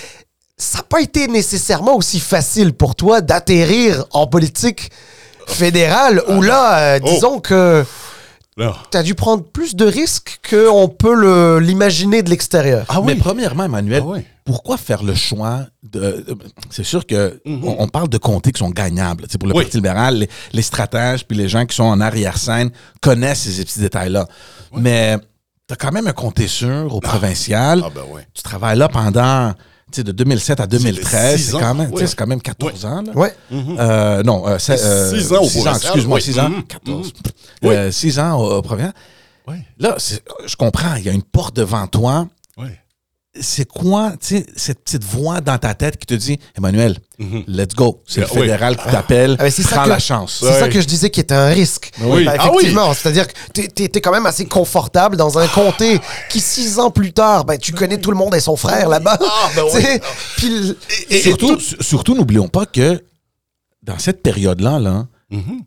ça n'a pas été nécessairement aussi facile pour toi d'atterrir en politique fédérale où là, euh, Oh. disons que Non. tu as dû prendre plus de risques qu'on peut le- l'imaginer de l'extérieur. Ah mais oui. premièrement Emmanuel Ah oui. pourquoi faire le choix de. de- c'est sûr que Mhm. on, on parle de comtés qui sont gagnables. Pour le Oui. Parti libéral, les, les stratèges puis les gens qui sont en arrière-scène connaissent ces petits détails-là. Mais tu as quand même un comté sûr au provincial. Ah ben oui. Tu travailles là pendant. De 2007 à 2013, six c'est quand même, c'est quand même 14 ans. Là. Ouais. Euh, non, euh, c'est, euh, Six ans au excuse-moi, oui. 6 ans. Mhm. 14. Mhm. Euh, six ans au. Oui. Là, je comprends, il y a une porte devant toi. C'est quoi, tu sais, cette petite voix dans ta tête qui te dit, Emmanuel, Mhm. let's go. C'est le Ah, oui. fédéral qui t'appelle. Ah, mais c'est ça Prends que- la chance. C'est ça que je disais qui est un risque. Oui. Ben, Ah oui. effectivement, c'est-à-dire que t'es, t'es- t'es quand même assez confortable dans un comté qui, six ans plus tard, ben, tu connais tout le monde et son frère là-bas. Ah, ben [laughs] Tu. Puis Et surtout, su- surtout n'oublions pas que dans cette période-là, là,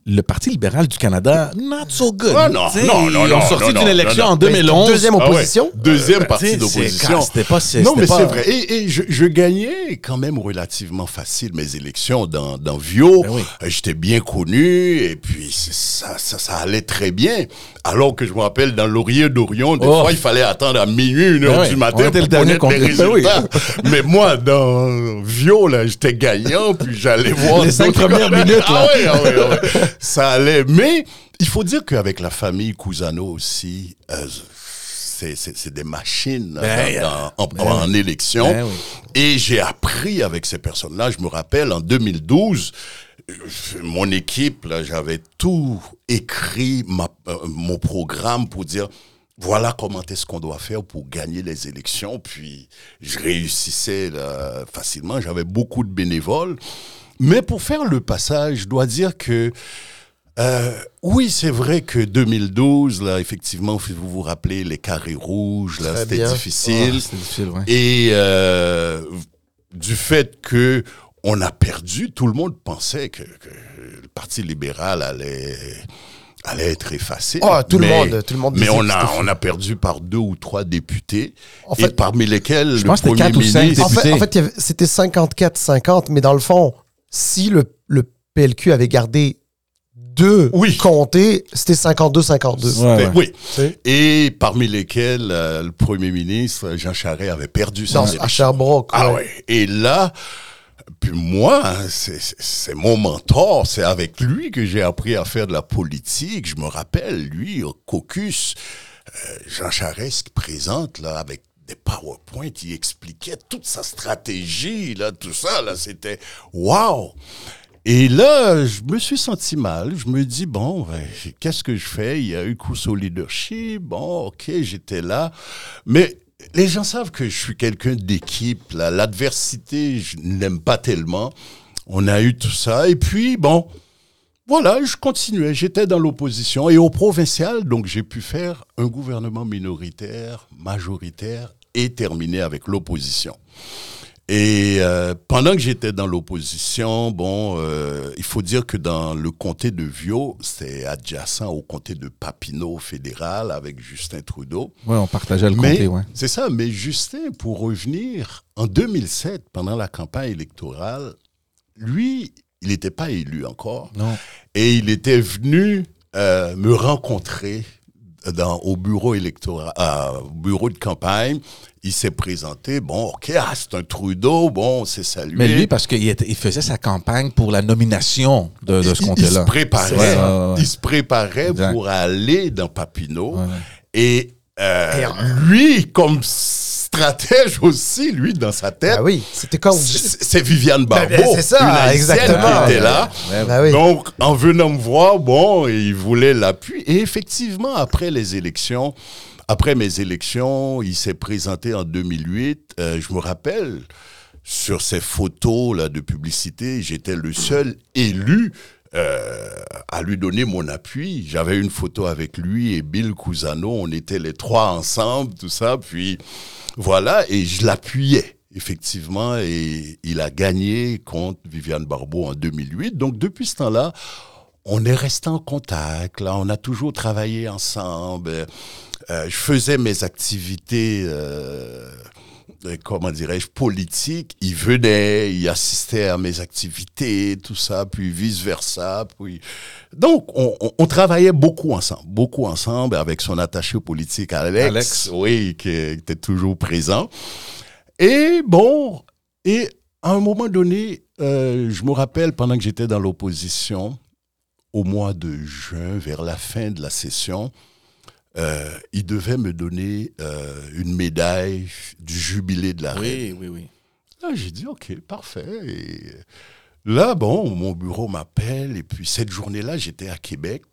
le Parti libéral du Canada, not so good. Ah, non, non, non, Ils ont non, sorti non, d'une non, élection non, en non. 2011. Deuxième Ah ouais, opposition. Deuxième Euh, sais, d'opposition. C'était pas, Non, mais pas- c'est vrai. Et, et je, je gagnais quand même relativement facile mes élections dans, dans Vio. Ben oui. Euh, J'étais bien connu et puis ça, ça, ça allait très bien. Alors que je me rappelle, dans Laurier d'Orion, des Oh. fois, il fallait attendre à minuit, une heure Ben oui, du matin pour dernier connaître les contre- Ben oui. résultats. mais moi, dans Vio, là, j'étais gagnant, puis j'allais [laughs] voir Les cinq premières minutes, Ah là. ouais, ah ouais, ah ouais. [laughs] Ça allait. Mais il faut dire qu'avec la famille Cousano aussi, euh, c'est- des machines là, Ben, dans- en, ben en élection. Ben oui. Et j'ai appris avec ces personnes-là. Je me rappelle, en 2012, euh, mon équipe, là, j'avais tout écrit, ma- euh, mon programme pour dire voilà comment est-ce qu'on doit faire pour gagner les élections. Puis je réussissais là, facilement. J'avais beaucoup de bénévoles. Mais pour faire le passage, je dois dire que euh, oui, c'est vrai que 2012, là, effectivement, vous vous rappelez les carrés rouges, là, c'était difficile. C'était difficile, ouais. Et euh, du fait que on a perdu, tout le monde pensait que, que le Parti libéral allait allait être effacé. Ah, tout le Mais- monde- tout le monde Mais disait on a on a perdu par deux ou trois députés, En et fait- parmi lesquels Je le pense premier quatre ou cinq ministre. En fait, en fait, c'était 54-50, mais dans le fond, si le, le PLQ avait gardé deux Oui. comtés, c'était 52-52. Ouais, ouais. Oui. Et parmi lesquels euh, le premier ministre Jean Charest avait perdu sa à Sherbrooke. Ah ouais. Et là, puis moi, hein, c'est- c'est c'est mon mentor. C'est avec lui que j'ai appris à faire de la politique. Je me rappelle, lui, au caucus, euh, Jean Charest qui présente là avec des PowerPoint, il expliquait toute sa stratégie, là, tout ça, là, c'était wow. Et là, je me suis senti mal. Je me dis, bon, qu'est-ce que je fais? Il y a eu course au leadership. Bon, OK, j'étais là. Mais les gens savent que je suis quelqu'un d'équipe. L'adversité, je n'aime pas tellement. On a eu tout ça. Et puis, bon, voilà, je continuais. J'étais dans l'opposition. Et au provincial, donc, j'ai pu faire un gouvernement minoritaire, majoritaire et terminer avec l'opposition. Et euh, pendant que j'étais dans l'opposition, bon, euh, il faut dire que dans le comté de Vio, c'est adjacent au comté de Papineau fédéral avec Justin Trudeau. Ouais, on partageait le Mais comté, ouais. c'est ça. Mais Justin, pour revenir en 2007, pendant la campagne électorale, lui, il n'était pas élu encore, Non. et il était venu euh, me rencontrer dans, au bureau électoral, euh, au bureau de campagne. Il s'est présenté. Bon, ok, ah, c'est un Trudeau. Bon, c'est salué. Mais lui, parce qu'il il faisait sa campagne pour la nomination de, de ce Il- il, comté-là. se préparait. Ouais, ouais, ouais. Il se préparait Exact. pour aller dans Papineau. Ouais. Et, euh, Et en- lui, comme stratège aussi, lui, dans sa tête, Ah oui, c'était comme. c'est Viviane Barbeau. Ben, c'est ça, exactement. Qui était là. Oui. Donc, en venant me voir, bon, il voulait l'appui. Et effectivement, après les élections, après mes élections, il s'est présenté en 2008. Euh, je me rappelle, sur ces photos là de publicité, j'étais le seul élu euh, à lui donner mon appui. J'avais une photo avec lui et Bill Cousano. On était les trois ensemble, tout ça. Puis voilà, et je l'appuyais. Effectivement, et il a gagné contre Viviane Barbeau en 2008. Donc, depuis ce temps-là, on est resté en contact. Là, on a toujours travaillé ensemble. Euh, je faisais mes activités, euh, euh, comment dirais-je, politiques. Il venait, il assistait à mes activités, tout ça, puis vice-versa. Puis... Donc, on, on- on travaillait beaucoup ensemble, beaucoup ensemble avec son attaché politique, Alex, Alex. oui, qui était toujours présent. Et bon, et à un moment donné, euh, je me rappelle, pendant que j'étais dans l'opposition, au mois de juin, vers la fin de la session, euh, il devait me donner euh, une médaille du jubilé de la reine. Oui, oui, oui. Là, j'ai dit, OK, parfait. Et là, bon, mon bureau m'appelle. Et puis, cette journée-là, j'étais à Québec.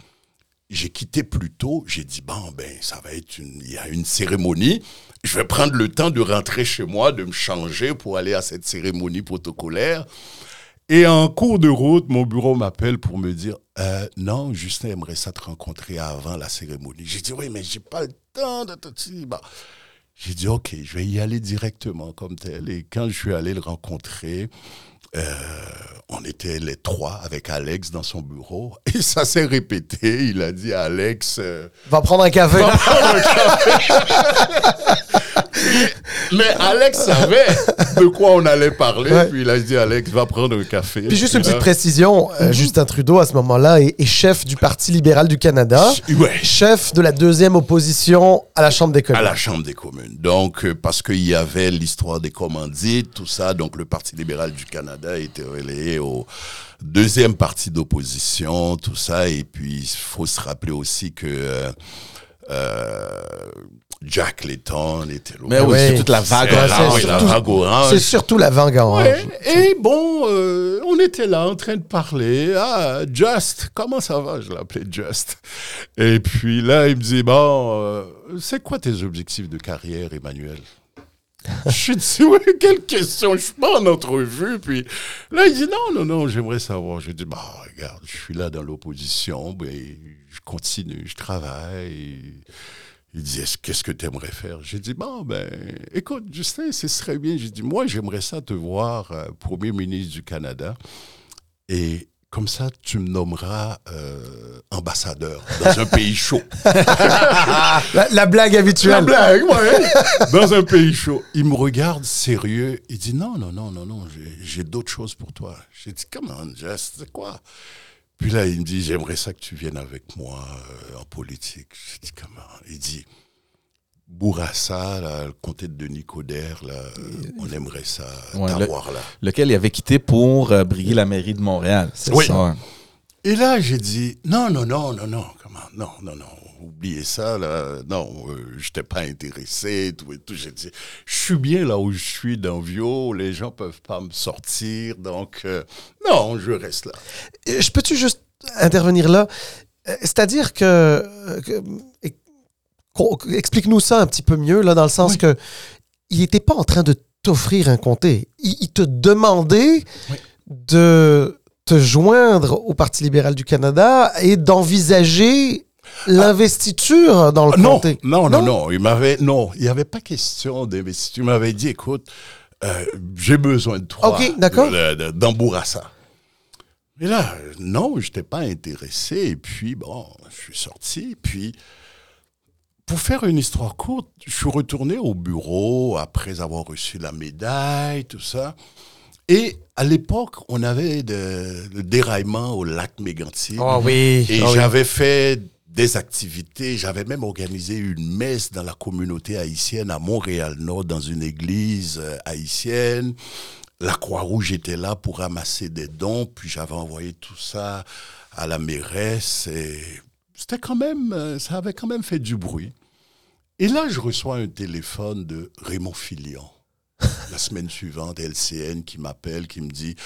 J'ai quitté plus tôt. J'ai dit, bon, ben, ça va être une, il y a une cérémonie. Je vais prendre le temps de rentrer chez moi, de me changer pour aller à cette cérémonie protocolaire. Et en cours de route, mon bureau m'appelle pour me dire Euh, Non, Justin aimerait ça te rencontrer avant la cérémonie. J'ai dit Oui, mais j'ai pas le temps de te dire. Bah, J'ai dit Ok, je vais y aller directement comme tel. Et quand je suis allé le rencontrer, euh, on était les trois avec Alex dans son bureau [laughs] et ça s'est répété. Il a dit à Alex, euh, Va prendre un café. [laughs] mais Alex savait de quoi on allait parler. Ouais. Puis il a dit, Alex, va prendre un café. Puis juste une là- petite précision, euh, Justin Trudeau à ce moment-là est, est chef du Parti libéral du Canada, Ouais. chef de la deuxième opposition à la Chambre des à communes. la Chambre des communes. Donc, euh, parce qu'il y avait l'histoire des commandites, tout ça, donc le Parti libéral du Canada était relayé au deuxième parti d'opposition, tout ça. Et puis, il faut se rappeler aussi que euh, euh, Jack Layton était là. Mais oui, c'est toute la vague orange. c'est la surtout- la vague orange. Ouais, et bon, euh, on était là en train de parler. Ah, Just, comment ça va? Je l'appelais Just. Et puis là, il me dit Bon, euh, c'est quoi tes objectifs de carrière, Emmanuel? Je lui dis [laughs] Oui, quelle question Je suis pas en entrevue. Puis là, il dit Non, non, non, j'aimerais savoir. Je dis Bah, regarde, je suis là dans l'opposition. Ben, je continue, je travaille. Il dit, Est-ce- qu'est-ce que tu aimerais faire? J'ai dit, bon, ben, écoute, Justin, ce serait bien. J'ai dit, moi, j'aimerais ça te voir euh, Premier ministre du Canada. Et comme ça, tu me nommeras euh, ambassadeur dans un pays chaud. [laughs] La, la blague La habituelle. blague, ouais. Dans un pays chaud. Il me regarde sérieux. Il dit non, non, non, non, non, j'ai- d'autres choses pour toi. J'ai dit, comment, Jess, c'est quoi? Puis là, il me dit, j'aimerais ça que tu viennes avec moi euh, en politique. J'ai dit, comment? Il dit, Bourassa, là, le comté de Nicodère, là, euh, on aimerait ça Ouais, t'avoir là. Lequel il avait quitté pour euh, briguer la mairie de Montréal. C'est Oui. ça. Et là, j'ai dit, non, non, non, non, non, comment, non, non, non, oubliez ça, là, non, euh, je n'étais pas intéressé, tout et tout. J'ai dit, je suis bien là où je suis dans Vio, les gens peuvent pas me sortir, donc, euh, non, je reste là. Je peux-tu juste intervenir là? C'est-à-dire que, explique-nous ça un petit peu mieux, là, dans le sens Oui. que il n'était pas en train de t'offrir un comté. Il, il te demandait Oui. de te joindre au Parti libéral du Canada et d'envisager l'investiture dans le non, comté. non, non, Non? non, il m'avait, non, il n'y avait pas question d'investiture. Il m'avait dit, écoute, euh, j'ai besoin de toi. Ok, d'accord. Dans Bourassa. Mais là, non, je n'étais pas intéressé. Et puis, bon, je suis sorti. Puis, pour faire une histoire courte, je suis retourné au bureau après avoir reçu la médaille, tout ça. Et à l'époque, on avait de- le déraillement au lac Mégantier. Ah oui. Et ah oui. j'avais fait des activités, j'avais même organisé une messe dans la communauté haïtienne à Montréal-Nord, dans une église euh, haïtienne. La Croix-Rouge était là pour ramasser des dons, puis j'avais envoyé tout ça à la mairesse. Et c'était quand même, euh, ça avait quand même fait du bruit. Et là, je reçois un téléphone de Raymond Filion. [laughs] La semaine suivante, LCN qui m'appelle, qui me dit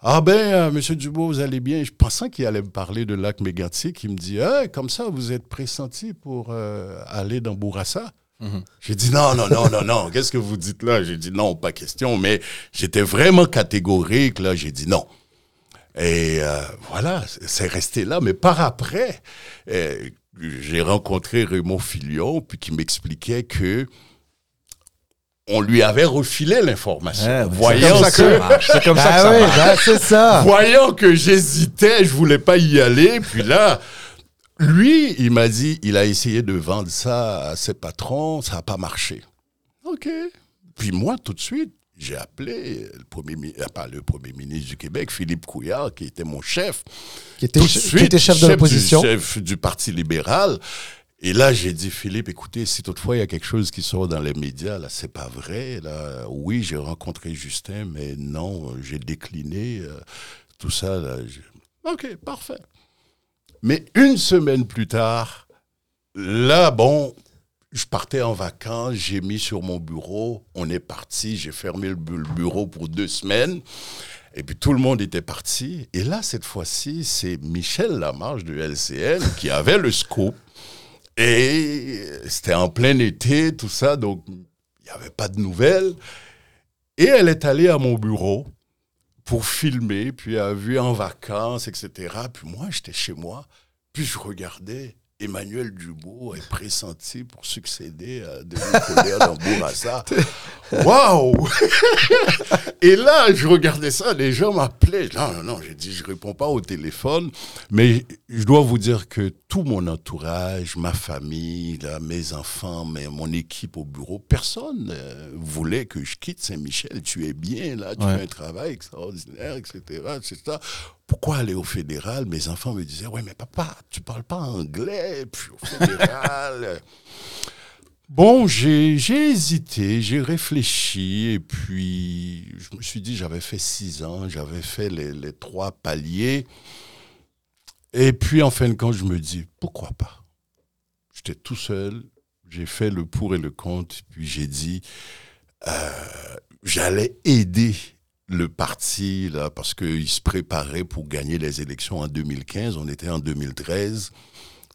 Ah ben, euh, Monsieur Dubois, vous allez bien Je pensais qu'il allait me parler de lac Mégantic. qui me dit Hey, Comme ça, vous êtes pressenti pour euh, aller dans Bourassa? Mhm. J'ai dit non, non, non, non, non. Qu'est-ce que vous dites là? J'ai dit non, pas question. Mais j'étais vraiment catégorique. Là, j'ai dit non. Et euh, voilà, c'est resté là. Mais par après, euh, j'ai rencontré Raymond Filion, puis qui m'expliquait que on lui avait refilé l'information. Ouais, voyant c'est comme ça que ça que, marche. C'est comme ça que Ah ça oui, ben, ça. voyant que j'hésitais, je voulais pas y aller. Puis là, lui, il m'a dit, il a essayé de vendre ça à ses patrons, ça n'a pas marché. OK. Puis moi, tout de suite, j'ai appelé le premier, mi- pas le premier ministre du Québec, Philippe Couillard, qui était mon chef. Qui était, Tout de qui suite, était chef de l'opposition. Chef du Parti libéral. Et là, j'ai dit, Philippe, écoutez, si toutefois il y a quelque chose qui sort dans les médias, là, c'est pas vrai. Là, oui, j'ai rencontré Justin, mais non, j'ai décliné euh, tout ça. Là, OK, parfait. Mais une semaine plus tard, là, bon, je partais en vacances, j'ai mis sur mon bureau, on est parti, j'ai fermé le bureau pour deux semaines. Et puis tout le monde était parti. Et là, cette fois-ci, c'est Michel Lamarche de LCN qui avait le scoop. Et c'était en plein été, tout ça, donc il n'y avait pas de nouvelles. Et elle est allée à mon bureau pour filmer, puis elle a vu en vacances, etc. Puis moi, j'étais chez moi, puis je regardais Emmanuel Dubois est pressenti pour succéder à Denis dans Bourassa. [laughs] Waouh [laughs] Et là, je regardais ça, les gens m'appelaient. Non, non, non, j'ai dit, je réponds pas au téléphone. Mais je dois vous dire que tout mon entourage, ma famille, là, mes enfants, mais mon équipe au bureau, personne euh, voulait que je quitte Saint-Michel. Tu es bien là, tu Ouais. fais un travail extraordinaire, etc. etc. Pourquoi aller au fédéral? Mes enfants me disaient, ouais, mais papa, tu parles pas anglais, puis au fédéral. [laughs] Bon, j'ai j'ai hésité, j'ai réfléchi, et puis je me suis dit, j'avais fait six ans, j'avais fait les, les trois paliers. Et puis, en fin de compte, je me dis, pourquoi pas? J'étais tout seul, j'ai fait le pour et le contre, puis j'ai dit, euh, j'allais aider le parti, là, parce qu'il se préparait pour gagner les élections en 2015, on était en 2013.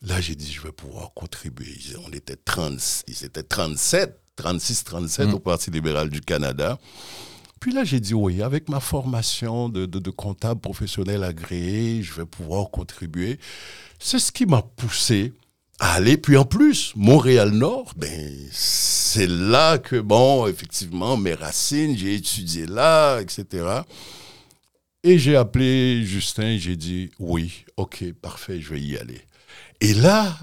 Là, j'ai dit, je vais pouvoir contribuer. Ils- On était 30, ils étaient 37, 36, 37 Mm. au Parti libéral du Canada. Puis là, j'ai dit, oui, avec ma formation de, comptable professionnel agréé, je vais pouvoir contribuer. C'est ce qui m'a poussé à aller. Puis en plus, Montréal-Nord, ben, c'est là que, bon, effectivement, mes racines, j'ai étudié là, etc. Et j'ai appelé Justin, j'ai dit, oui, ok, parfait, je vais y aller. Et là,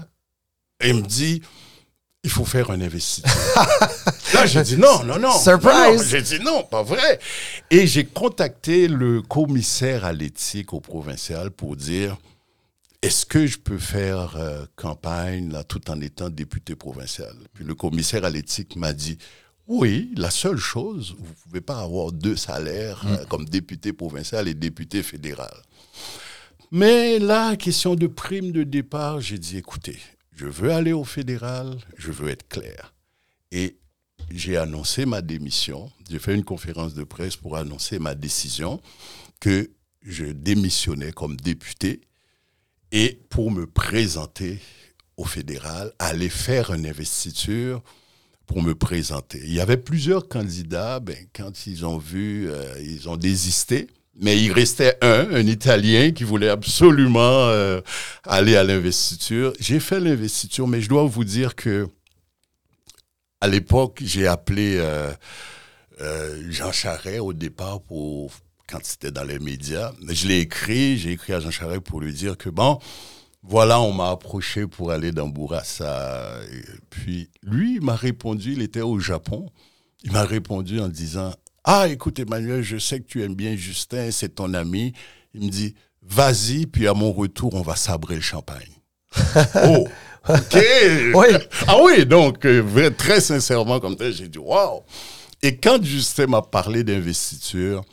il me dit, il faut faire un investissement. [laughs] là, j'ai dit non, non, non. Surprise! J'ai dit non, pas vrai. Et j'ai contacté le commissaire à l'éthique au provincial pour dire, est-ce que je peux faire euh, campagne là, tout en étant député provincial? Puis le commissaire à l'éthique m'a dit, oui, la seule chose, vous ne pouvez pas avoir deux salaires euh, comme député provincial et député fédéral. Mais là, question de prime de départ, j'ai dit, écoutez, je veux aller au fédéral, je veux être clair. Et j'ai annoncé ma démission. J'ai fait une conférence de presse pour annoncer ma décision que je démissionnais comme député et pour me présenter au fédéral, aller faire une investiture pour me présenter. Il y avait plusieurs candidats, ben, quand ils ont vu, euh, ils ont désisté. Mais il restait un, un Italien qui voulait absolument euh, aller à l'investiture. J'ai fait l'investiture, mais je dois vous dire que à l'époque, j'ai appelé euh, euh, Jean Charest au départ pour quand c'était dans les médias. Je l'ai écrit, j'ai écrit à Jean Charest pour lui dire que bon, voilà, on m'a approché pour aller dans Bourassa. Puis lui, il m'a répondu, il était au Japon. Il m'a répondu en disant Ah, écoute, Emmanuel, je sais que tu aimes bien Justin, c'est ton ami. Il me dit Vas-y, puis à mon retour, on va sabrer le champagne. [laughs] oh, ok. Oui. Ah oui, donc, euh, très sincèrement, comme ça, j'ai dit Waouh. Et quand Justin m'a parlé d'investiture,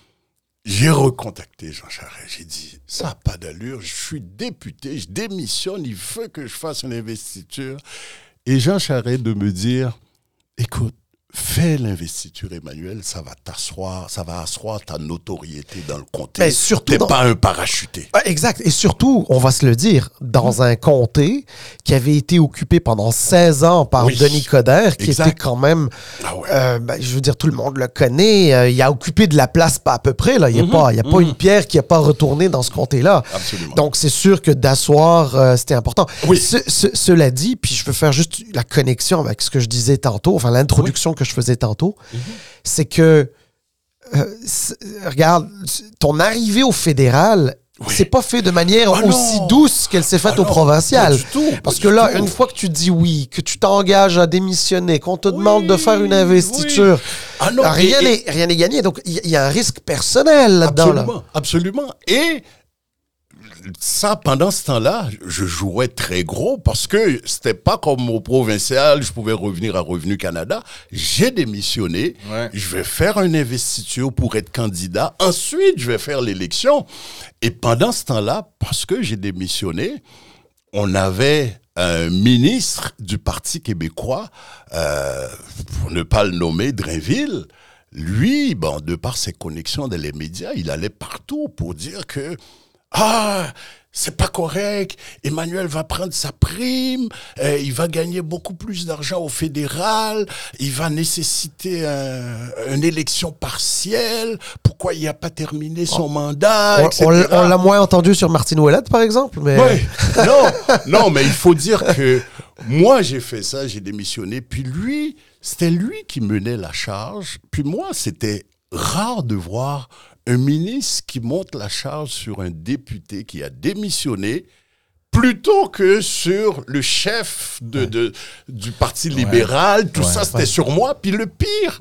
j'ai recontacté Jean Charest. J'ai dit, ça n'a pas d'allure, je suis député, je démissionne, il veut que je fasse une investiture. Et Jean Charest de me dire, écoute, fais l'investiture, Emmanuel, ça va t'asseoir, ça va asseoir ta notoriété dans le comté. Mais surtout T'es dans- pas un parachuté. Ah, Exact. Et surtout, on va se le dire, dans un comté qui avait été occupé pendant 16 ans par Oui. Denis Coderre, qui Exact. était quand même, Ah ouais. euh, ben, je veux dire, tout le monde le connaît. euh, il a occupé de la place pas à peu près. Là. Il n'y a, Mhm. pas, il y a pas une pierre qui n'a pas retourné dans ce comté-là. Absolument. Donc, c'est sûr que d'asseoir, euh, c'était important. Oui. Ce- ce- cela dit, puis je veux faire juste la connexion avec ce que je disais tantôt, enfin l'introduction que je faisais tantôt, c'est que, euh, regarde, ton arrivée au fédéral, Oui. c'est pas fait de manière Ah aussi non. douce qu'elle s'est faite Ah au non, provincial. pas du tout, pas Parce du que là, tout. une fois que tu dis oui, que tu t'engages à démissionner, qu'on te Oui, demande de faire une investiture, oui. Ah non, rien n'est rien n'est gagné. Donc, il y, a un risque personnel là-dedans. Là. Absolument, absolument. Et ça, pendant ce temps-là, je jouais très gros parce que c'était pas comme au provincial, je pouvais revenir à Revenu Canada. J'ai démissionné. Ouais. Je vais faire une investiture pour être candidat. Ensuite, je vais faire l'élection. Et pendant ce temps-là, parce que j'ai démissionné, on avait un ministre du Parti québécois, euh, pour ne pas le nommer, Drainville. Lui, bon, de par ses connexions dans les médias, il allait partout pour dire que ah, c'est pas correct. Emmanuel va prendre sa prime, euh, il va gagner beaucoup plus d'argent au fédéral, il va nécessiter un- une élection partielle. Pourquoi il n'a pas terminé son mandat, On, etc. on- on l'a moins entendu sur Martine Ouellette, par exemple, mais... Ouais. [laughs] non, non, mais il faut dire que moi, j'ai fait ça, j'ai démissionné. Puis lui, c'était lui qui menait la charge. Puis moi, c'était rare de voir un ministre qui monte la charge sur un député qui a démissionné plutôt que sur le chef de, de- du Parti libéral. Tout ça, c'était sur moi. Puis le pire,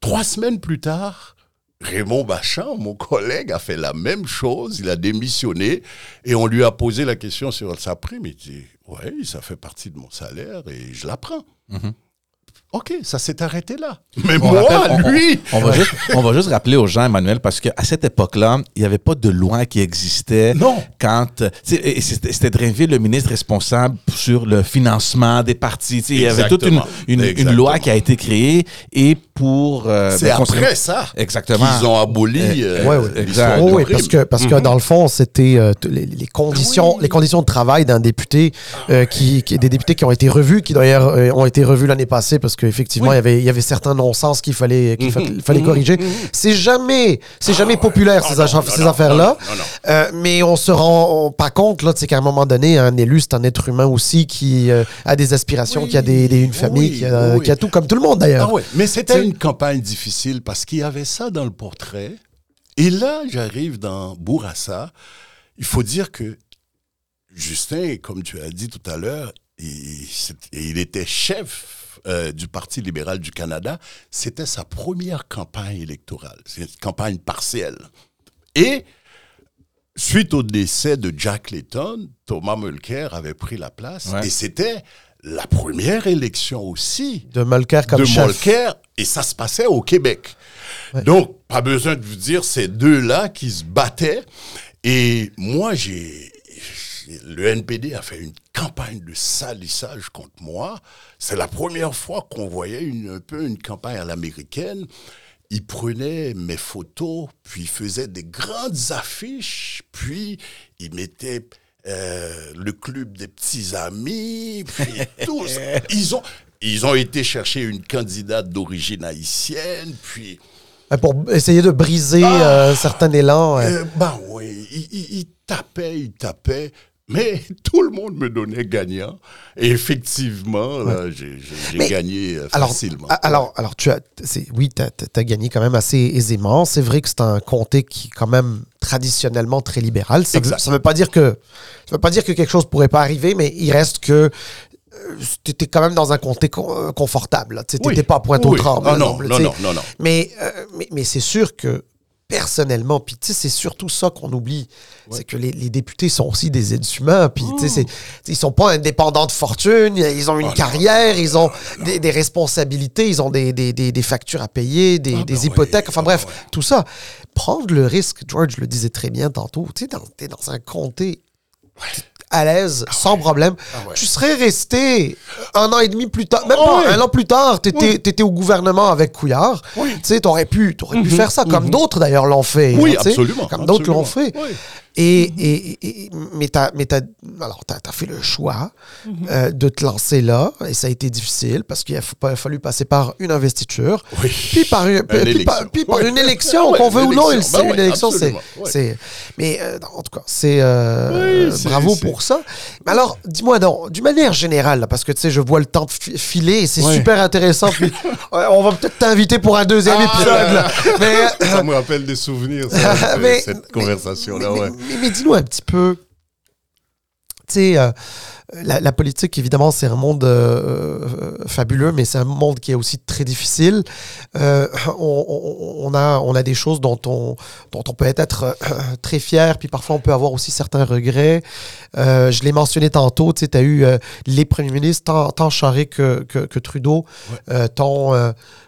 trois semaines plus tard, Raymond Bachand, mon collègue, a fait la même chose. Il a démissionné et on lui a posé la question sur sa prime. Il dit Oui, ça fait partie de mon salaire et je la prends. OK, ça s'est arrêté là. [laughs] Mais On moi, rappelle- on- lui. On, va juste, on va juste rappeler aux gens, Emmanuel, parce qu'à cette époque-là, il n'y avait pas de loi qui existait. Non. Quand. euh, C'était Drainville, le ministre responsable sur le financement des partis. Il y avait toute une, une, loi qui a été créée et pour. euh, C'est ben, après ça Exactement. qu'ils ont aboli euh, Ouais, ouais. l'histoire Exact. de Oui, oui, parce que, parce que dans le fond, c'était euh, les, les conditions, les conditions de travail d'un député, euh, qui, qui- des députés qui ont été revus, qui d'ailleurs euh, ont été revus l'année passée, parce qu'effectivement, il y avait, il y avait certains non-sens qu'il fallait, qu'il fa- fallait corriger. C'est jamais, c'est jamais populaire ces, Ah, non, non, ces non, affaires-là. non, non, non. Euh, mais on se rend on- pas compte là, sais, qu'à un moment donné, un élu, c'est un être humain aussi qui euh, a des aspirations, Oui, qui a des, des- une famille, oui, qui, a, oui. qui a tout comme tout le monde d'ailleurs. Ah mais c'était une campagne difficile parce qu'il y avait ça dans le portrait. Et là, j'arrive dans Bourassa. Il faut dire que Justin, comme tu as dit tout à l'heure, il, il était chef euh, du Parti libéral du Canada. C'était sa première campagne électorale. C'est une campagne partielle. Et suite au décès de Jack Layton, Thomas Mulcair avait pris la place. Ouais. Et c'était la première élection aussi De Mulcair comme de chef. Molker, et ça se passait au Québec. Donc, pas besoin de vous dire ces deux-là qui se battaient. Et moi, j'ai. Le NPD a fait une campagne de salissage contre moi. C'est la première fois qu'on voyait une, un peu une campagne à l'américaine. Ils prenaient mes photos, puis ils faisaient des grandes affiches, puis ils mettaient euh, le club des petits amis, puis [laughs] tout ça. Ils ont, ils ont été chercher une candidate d'origine haïtienne, puis... Euh, Pour essayer de briser euh, certains élans. ouais. Euh, ben oui, il, il- il tapait, il tapait, mais [laughs] tout le monde me donnait gagnant. Et effectivement, là, j'ai gagné euh, Alors, facilement. alors, alors, tu as, oui, tu as, gagné quand même assez aisément. C'est vrai que c'est un comté qui est quand même traditionnellement très libéral. Ça veut, ça veut pas dire que ça veut pas dire que quelque chose pourrait pas arriver, mais il reste que tu étais quand même dans un comté euh, confortable. Tu n'étais Oui. pas à Pointe-aux-Trembles. Oui. Ah non, non, non, non, non. Mais, euh, mais, mais c'est sûr que personnellement, puis tu sais, c'est surtout ça qu'on oublie, c'est que les, les députés sont aussi des êtres humains, puis tu sais, c'est- ils sont pas indépendants de fortune, ils ont une Oh non. carrière, ils ont des, des responsabilités, ils ont des, des, des, factures à payer, des, Ah des ben hypothèques, oui, enfin ah bref, ben ouais. tout ça. Prendre le risque, George le disait très bien tantôt, tu sais, t'es dans un comté à l'aise, sans problème. Ah ouais. Tu serais resté un an et demi plus tard, même Ah pas ouais. un an plus tard, tu étais, au gouvernement avec Couillard. Oui. Tu sais, t'aurais pu, t'aurais pu faire ça, comme d'autres d'ailleurs l'ont fait. Oui, hein, absolument, Comme d'autres l'ont fait. Oui. Et, et, et- mais t'as, mais t'as, alors t'as, t'as fait le choix euh, de te lancer là, et ça a été difficile parce qu'il a, fa- fallu passer par une investiture, Oui. puis par une, puis, élection. par, puis par Oui. une élection, Ouais, qu'on veut ou non, une, élection. Ben une élection, c'est, c'est, mais euh, en tout cas, c'est euh, Oui, c'est- bravo c'est- pour ça. Alors, dis-moi donc, d'une manière générale, là, parce que tu sais, je vois le temps fi- filer, et c'est super intéressant. Puis, ouais, [laughs] on va peut-être t'inviter pour un deuxième Ah, épisode. là. [laughs] Mais, Ça me rappelle des souvenirs, ça, [laughs] de Mais- cette conversation-là. mais, ouais. mais- mais dis-nous un petit peu. Tu sais, euh, la, la politique, évidemment, c'est un monde euh, euh, fabuleux, mais c'est un monde qui est aussi très difficile. Euh, on, a, on a des choses dont on, dont on peut être euh, très fier, puis parfois on peut avoir aussi certains regrets. Je l'ai mentionné tantôt, tu sais, as eu les premiers ministres, tant, tant Charest que, que, que Trudeau,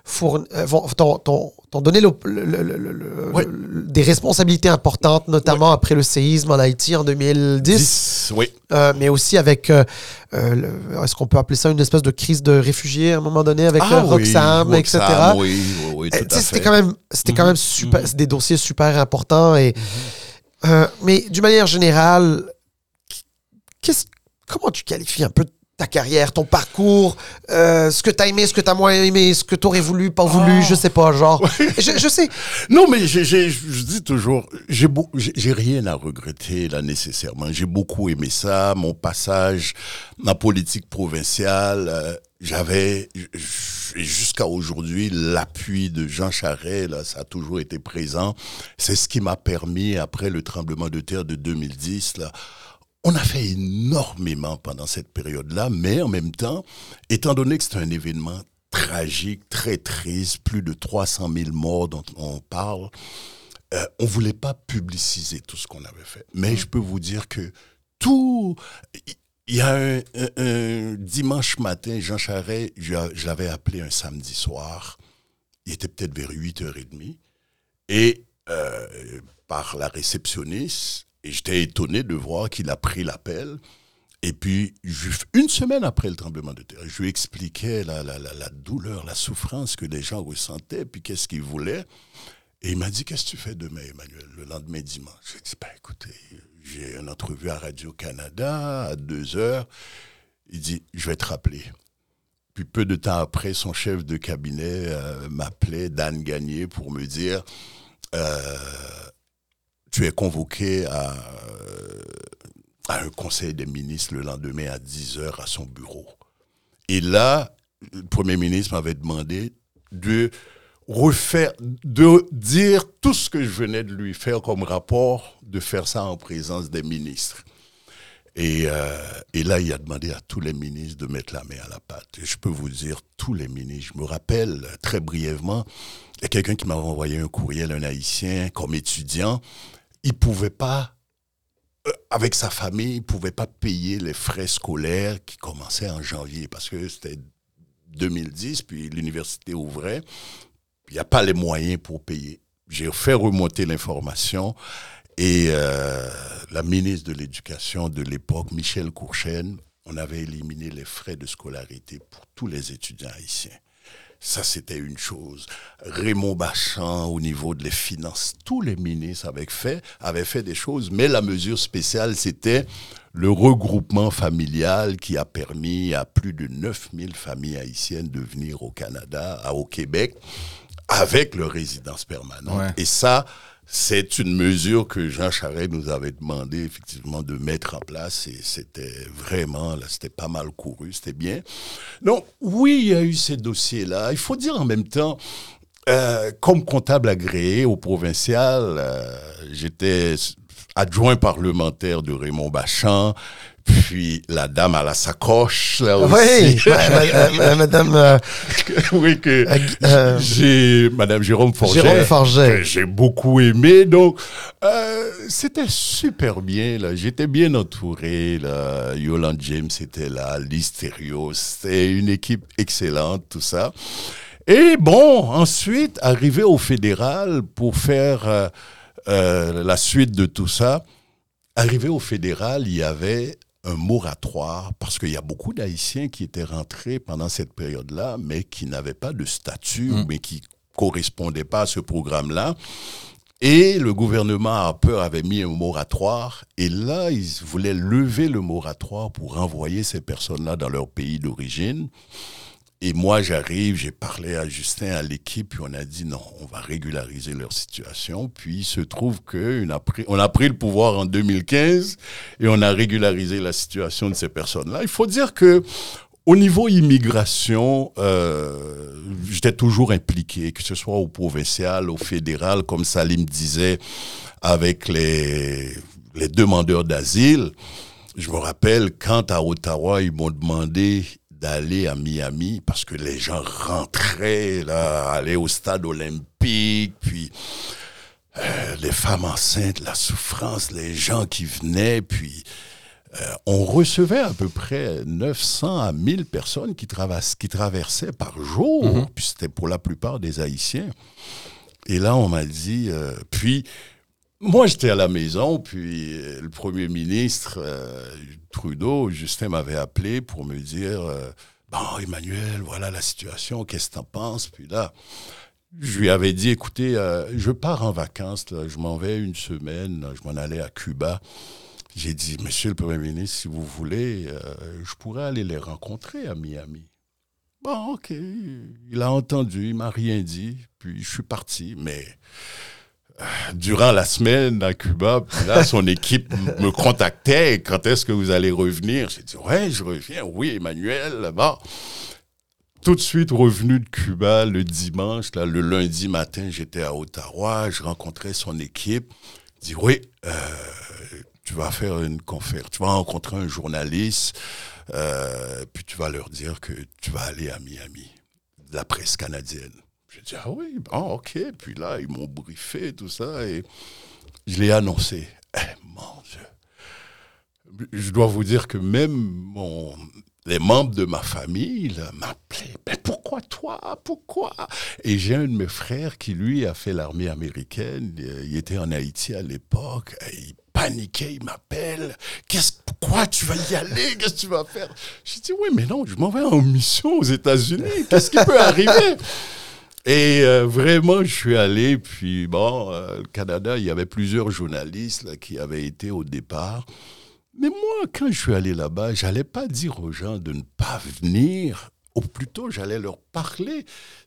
fourni- euh, vont- t'ont- donné le- le- le- des responsabilités importantes, notamment après le séisme en Haïti en 2010, 10, oui. euh, mais aussi avec, euh, euh, est-ce qu'on peut appeler ça une espèce de crise de réfugiés à un moment donné avec Ah Roxham, etc. C'était quand même, c'était quand même super, c'est des dossiers super importants. Et, euh, mais d'une manière générale, qu'est-ce, comment tu qualifies un peu ta carrière, ton parcours, euh, ce que t'as aimé, ce que t'as moins aimé, ce que t'aurais voulu, pas voulu, Oh. je sais pas, genre. [laughs] je, je sais. Non, mais j'ai- j'ai- je dis toujours, j'ai j'ai rien à regretter là nécessairement. J'ai beaucoup aimé ça, mon passage en politique provinciale. euh, J'avais j- j- jusqu'à aujourd'hui l'appui de Jean Charest, là, ça a toujours été présent. C'est ce qui m'a permis après le tremblement de terre de 2010 là. On a fait énormément pendant cette période-là, mais en même temps, étant donné que c'est un événement tragique, très triste, plus de 300 000 morts dont on parle, euh, on voulait pas publiciser tout ce qu'on avait fait. Mais je peux vous dire que tout... Il y a un, dimanche matin, Jean Charest, je, je l'avais appelé un samedi soir. Il était peut-être vers 8h30. Et euh, par la réceptionniste, et j'étais étonné de voir qu'il a pris l'appel. Et puis, une semaine après le tremblement de terre, je lui expliquais la douleur, la souffrance que les gens ressentaient, puis qu'est-ce qu'ils voulaient. Et il m'a dit, qu'est-ce que tu fais demain, Emmanuel, le lendemain dimanche? J'ai dit, ben écoutez, j'ai une entrevue à Radio-Canada à deux heures. Il dit, je vais te rappeler. Puis peu de temps après, son chef de cabinet euh, m'appelait, Dan Gagné, pour me dire, euh, tu es convoqué à, euh, à un conseil des ministres le lendemain à 10 heures à son bureau. Et là, le Premier ministre m'avait demandé de refaire, de dire tout ce que je venais de lui faire comme rapport, de faire ça en présence des ministres. Et, euh, et là, il a demandé à tous les ministres de mettre la main à la pâte. Et je peux vous dire, tous les ministres. Je me rappelle très brièvement, il y a quelqu'un qui m'avait envoyé un courriel, un haïtien, comme étudiant. Il pouvait pas, euh, avec sa famille, il pouvait pas payer les frais scolaires qui commençaient en janvier parce que c'était 2010, puis l'université ouvrait. Il n'y a pas les moyens pour payer. J'ai fait remonter l'information et euh, la ministre de l'Éducation de l'époque, Michel Courchaine, on avait éliminé les frais de scolarité pour tous les étudiants haïtiens. Ça, c'était une chose. Raymond Bachand, au niveau de les finances, tous les ministres avaient fait, avaient fait des choses, mais la mesure spéciale, c'était le regroupement familial qui a permis à plus de 9000 familles haïtiennes de venir au Canada, à- au Québec, avec leur résidence permanente. Ouais. Et ça, c'est une mesure que Jean Charest nous avait demandé effectivement de mettre en place et c'était vraiment, là, c'était pas mal couru, c'était bien. Donc, oui, il y a eu ces dossiers-là. Il faut dire en même temps, euh, comme comptable agréé au provincial, euh, j'étais adjoint parlementaire de Raymond Bachand, puis la dame à la sacoche, là aussi. Oui, [laughs] ma- ma- madame euh, [laughs] oui, que Euh, j'ai Madame Jérôme Forget, Jérôme Forget. j'ai beaucoup aimé. Donc, euh, c'était super bien. Là, j'étais bien entouré. Là, Yolande James était là, Thériault, c'était une équipe excellente, tout ça. Et bon, ensuite, arrivé au fédéral pour faire la suite de tout ça. Arrivé au fédéral, il y avait un moratoire parce qu'il y a beaucoup d'Haïtiens qui étaient rentrés pendant cette période-là, mais qui n'avaient pas de statut, mais qui correspondaient pas à ce programme-là. Et le gouvernement Harper avait mis un moratoire. Et là, ils voulaient lever le moratoire pour renvoyer ces personnes-là dans leur pays d'origine. Et moi, j'arrive, j'ai parlé à Justin, à l'équipe, puis on a dit non, on va régulariser leur situation. Puis il se trouve qu'on a pris, a pris le pouvoir en 2015 et on a régularisé la situation de ces personnes-là. Il faut dire que au niveau immigration, euh, j'étais toujours impliqué, que ce soit au provincial, au fédéral, comme Salim disait, avec les, les demandeurs d'asile. Je me rappelle quand à Ottawa, ils m'ont demandé d'aller à Miami parce que les gens rentraient, là, allaient au stade olympique, puis euh, les femmes enceintes, la souffrance, les gens qui venaient, puis euh, on recevait à peu près 900 à 1000 personnes qui, travas- qui traversaient par jour, puis c'était pour la plupart des Haïtiens. Et là, on m'a dit, euh, puis moi, j'étais à la maison, puis euh, le Premier ministre euh, Trudeau, Justin m'avait appelé pour me dire euh, Bon, Emmanuel, voilà la situation, qu'est-ce que t'en penses Puis là, je lui avais dit Écoutez, je pars en vacances, je m'en vais une semaine, je m'en allais à Cuba. J'ai dit, Monsieur le Premier ministre, si vous voulez, je pourrais aller les rencontrer à Miami. Bon, ok. Il a entendu, il m'a rien dit, puis je suis parti. Mais durant la semaine à Cuba, là, son équipe me contactait. Quand est-ce que vous allez revenir? J'ai dit, ouais, je reviens. Oui, Emmanuel. Bon. Tout de suite revenu de Cuba le dimanche, là, le lundi matin, j'étais à Ottawa, je rencontrais son équipe. Il dit, oui, euh, tu vas faire une conférence, tu vas rencontrer un journaliste, euh, puis tu vas leur dire que tu vas aller à Miami, la presse canadienne. J'ai dit, ah oui, bon, ok. Puis là, ils m'ont briefé, tout ça, et je l'ai annoncé. Eh, mon Dieu. Je dois vous dire que même les membres de ma famille m'appelaient. Mais pourquoi toi? Pourquoi Et j'ai un de mes frères qui, lui, a fait l'armée américaine. Il était en Haïti à l'époque. Il paniquait, il m'appelle. Qu'est-ce, pourquoi tu vas y aller? Qu'est-ce que tu vas faire J'ai dit, oui, mais non, je m'en vais en mission aux États-Unis. Qu'est-ce qui peut arriver et euh, vraiment, je suis allé, puis bon, euh, le Canada, il y avait plusieurs journalistes là, qui avaient été au départ. Mais moi, quand je suis allé là-bas, j'allais pas dire aux gens de ne pas venir, ou plutôt j'allais leur parler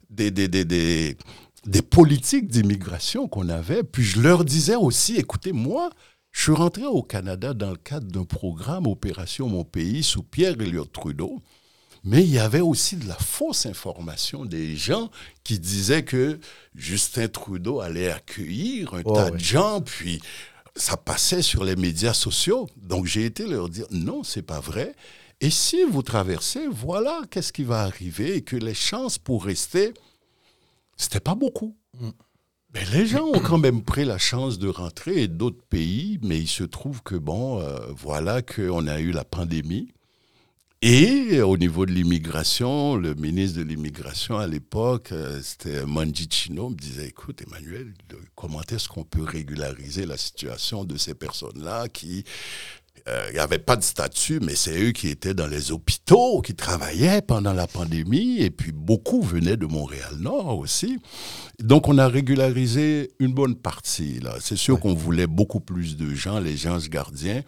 des, des, des, des, des politiques d'immigration qu'on avait. Puis je leur disais aussi, écoutez, moi, je suis rentré au Canada dans le cadre d'un programme Opération Mon Pays sous Pierre Elliott Trudeau. Mais il y avait aussi de la fausse information des gens qui disaient que Justin Trudeau allait accueillir un Oh, tas de gens, puis ça passait sur les médias sociaux. Donc j'ai été leur dire non, c'est pas vrai. Et si vous traversez, voilà qu'est-ce qui va arriver et que les chances pour rester, c'était pas beaucoup. Mais les gens ont quand même pris la chance de rentrer d'autres pays, mais il se trouve que bon, euh, voilà qu'on a eu la pandémie. Et au niveau de l'immigration, le ministre de l'immigration à l'époque, euh, c'était Manji Chino, me disait, écoute Emmanuel, comment est-ce qu'on peut régulariser la situation de ces personnes-là qui n'avaient pas de statut, mais c'est eux qui étaient dans les hôpitaux, qui travaillaient pendant la pandémie, et puis beaucoup venaient de Montréal-Nord aussi. Donc on a régularisé une bonne partie. là. C'est sûr qu'on voulait beaucoup plus de gens, les gens gardiens.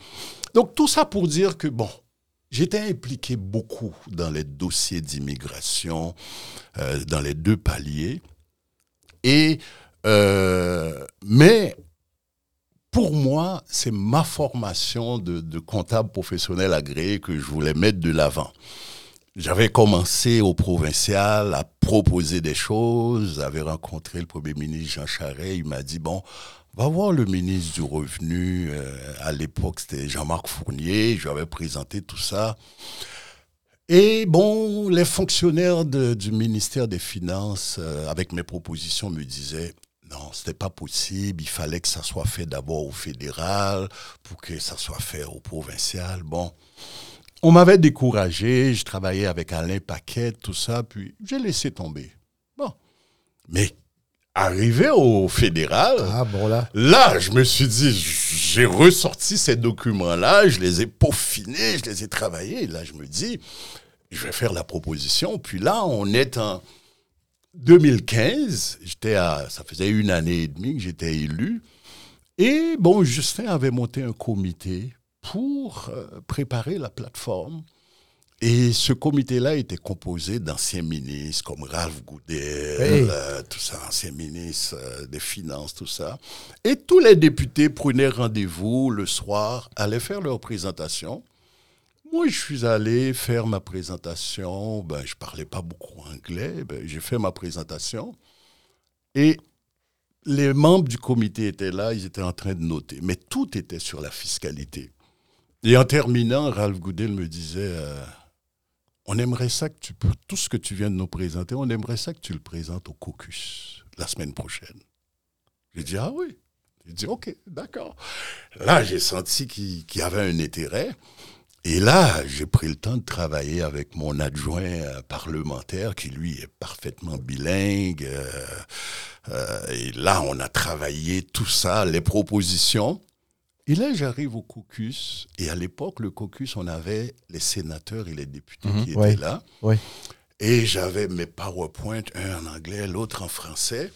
Donc tout ça pour dire que, bon, J'étais impliqué beaucoup dans les dossiers d'immigration, euh, dans les deux paliers. Et, euh, mais pour moi, c'est ma formation de, de comptable professionnel agréé que je voulais mettre de l'avant. J'avais commencé au provincial à proposer des choses. J'avais rencontré le premier ministre Jean Charest. Il m'a dit, bon, va voir le ministre du Revenu. Euh, à l'époque, c'était Jean-Marc Fournier. Je lui avais présenté tout ça. Et bon, les fonctionnaires du ministère des Finances, euh, avec mes propositions, me disaient non, c'était pas possible. Il fallait que ça soit fait d'abord au fédéral pour que ça soit fait au provincial. Bon, on m'avait découragé. Je travaillais avec Alain Paquet, tout ça, puis j'ai laissé tomber. Bon, mais arrivé au fédéral. Ah, bon, là. Là, je me suis dit, j'ai ressorti ces documents-là, je les ai peaufinés, je les ai travaillés. Et là, je me dis, je vais faire la proposition. Puis là, on est en 2015. J'étais à, ça faisait une année et demie que j'étais élu. Et bon, Justin avait monté un comité pour euh, préparer la plateforme. Et ce comité-là était composé d'anciens ministres comme Ralph Goudel, Hey. euh, tout ça, anciens ministres euh, des Finances, tout ça. Et tous les députés prenaient rendez-vous le soir, allaient faire leur présentation. Moi, je suis allé faire ma présentation. Ben, je parlais pas beaucoup anglais. Ben, j'ai fait ma présentation. Et les membres du comité étaient là, ils étaient en train de noter. Mais tout était sur la fiscalité. Et en terminant, Ralph Goudel me disait euh, On aimerait ça que tu. Tout ce que tu viens de nous présenter, on aimerait ça que tu le présentes au caucus la semaine prochaine. J'ai dit Ah oui. J'ai dit Ok, d'accord. Là, j'ai senti qu'il y avait un intérêt. Et là, j'ai pris le temps de travailler avec mon adjoint euh, parlementaire qui, lui, est parfaitement bilingue. euh, euh, et là, on a travaillé tout ça, les propositions. Et là, j'arrive au caucus. Et à l'époque, le caucus, on avait les sénateurs et les députés qui étaient Ouais. là. Ouais. Et j'avais mes PowerPoint, un en anglais, l'autre en français.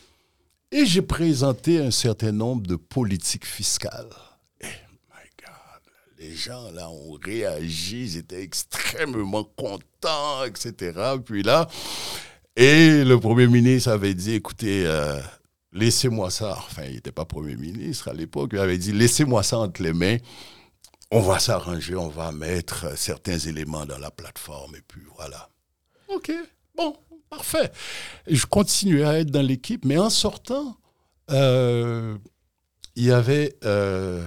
Et j'ai présenté un certain nombre de politiques fiscales. Eh, my God, les gens, là, ont réagi, ils étaient extrêmement contents, etc. Puis là, et le Premier ministre avait dit, écoutez, euh, laissez-moi ça. Enfin, il n'était pas Premier ministre à l'époque. Il avait dit, laissez-moi ça entre les mains. On va s'arranger, on va mettre certains éléments dans la plateforme et puis voilà. OK, bon, parfait. Et je continuais à être dans l'équipe, mais en sortant, euh, il y avait euh,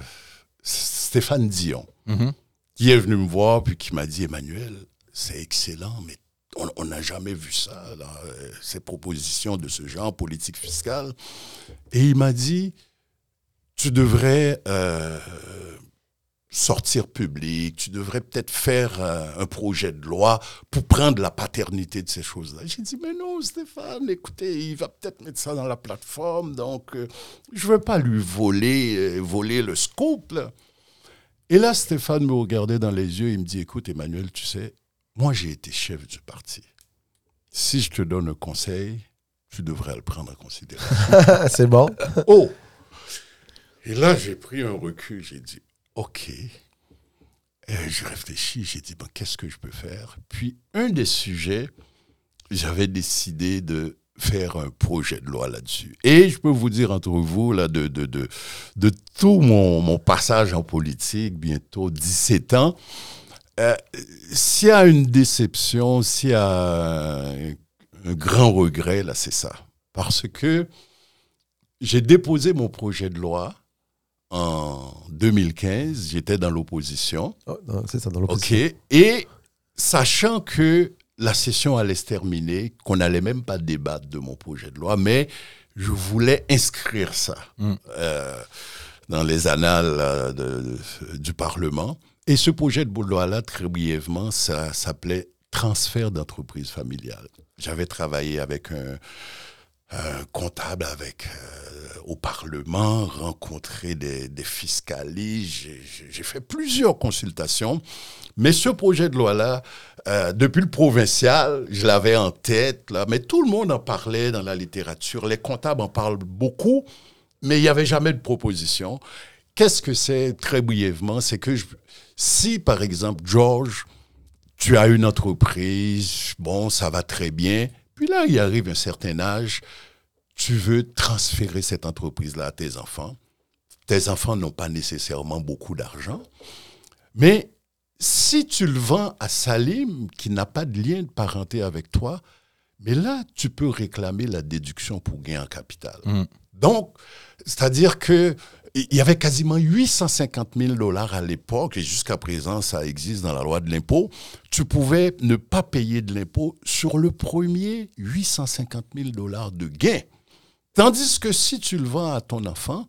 Stéphane Dion Mhm. qui est venu me voir puis qui m'a dit Emmanuel, c'est excellent, mais on n'a jamais vu ça, euh, ces propositions de ce genre, politique fiscale. Et il m'a dit tu devrais euh, sortir public, tu devrais peut-être faire euh, un projet de loi pour prendre la paternité de ces choses-là. J'ai dit, mais non, Stéphane, écoutez, il va peut-être mettre ça dans la plateforme, donc je ne veux pas lui voler, voler le là. Et là, Stéphane me regardait dans les yeux, il me dit, écoute, Emmanuel, tu sais, moi j'ai été chef du parti. Si je te donne un conseil, tu devrais le prendre en considération. [laughs] c'est bon? Oh Et là, j'ai pris un recul, j'ai dit, OK. Et je réfléchis, j'ai dit, bon, qu'est-ce que je peux faire? Puis, un des sujets, j'avais décidé de faire un projet de loi là-dessus. Et je peux vous dire entre vous, là, de, de, de, de tout mon, mon passage en politique, bientôt 17 ans, euh, s'il y a une déception, s'il y a un, un grand regret, là, c'est ça. Parce que j'ai déposé mon projet de loi en 2015. J'étais dans l'opposition. Oh, c'est ça, dans OK. l'opposition. Et sachant que la session allait se terminer, qu'on n'allait même pas débattre de mon projet de loi, mais je voulais inscrire ça Mm. euh, dans les annales euh, de- de- du Parlement. Et ce projet de loi-là, très brièvement, ça s'appelait transfert d'entreprise familiale. J'avais travaillé avec un, comptable avec, euh, au Parlement, rencontré des, des fiscalistes, j'ai- fait plusieurs consultations. Mais ce projet de loi-là, euh, depuis le provincial, je l'avais en tête, mais tout le monde en parlait dans la littérature. Les comptables en parlent beaucoup, mais il n'y avait jamais de proposition. Qu'est-ce que c'est, très brièvement C'est que je- si, par exemple, George, tu as une entreprise, bon, ça va très bien, puis là, il arrive un certain âge, tu veux transférer cette entreprise-là à tes enfants. Tes enfants n'ont pas nécessairement beaucoup d'argent, mais si tu le vends à Salim, qui n'a pas de lien de parenté avec toi, mais là, tu peux réclamer la déduction pour gain en capital. Mm. Donc, c'est-à-dire que il y avait quasiment 850 000 dollars à l'époque, et jusqu'à présent, ça existe dans la loi de l'impôt. Tu pouvais ne pas payer de l'impôt sur le premier 850 000 dollars de gain. Tandis que si tu le vends à ton enfant,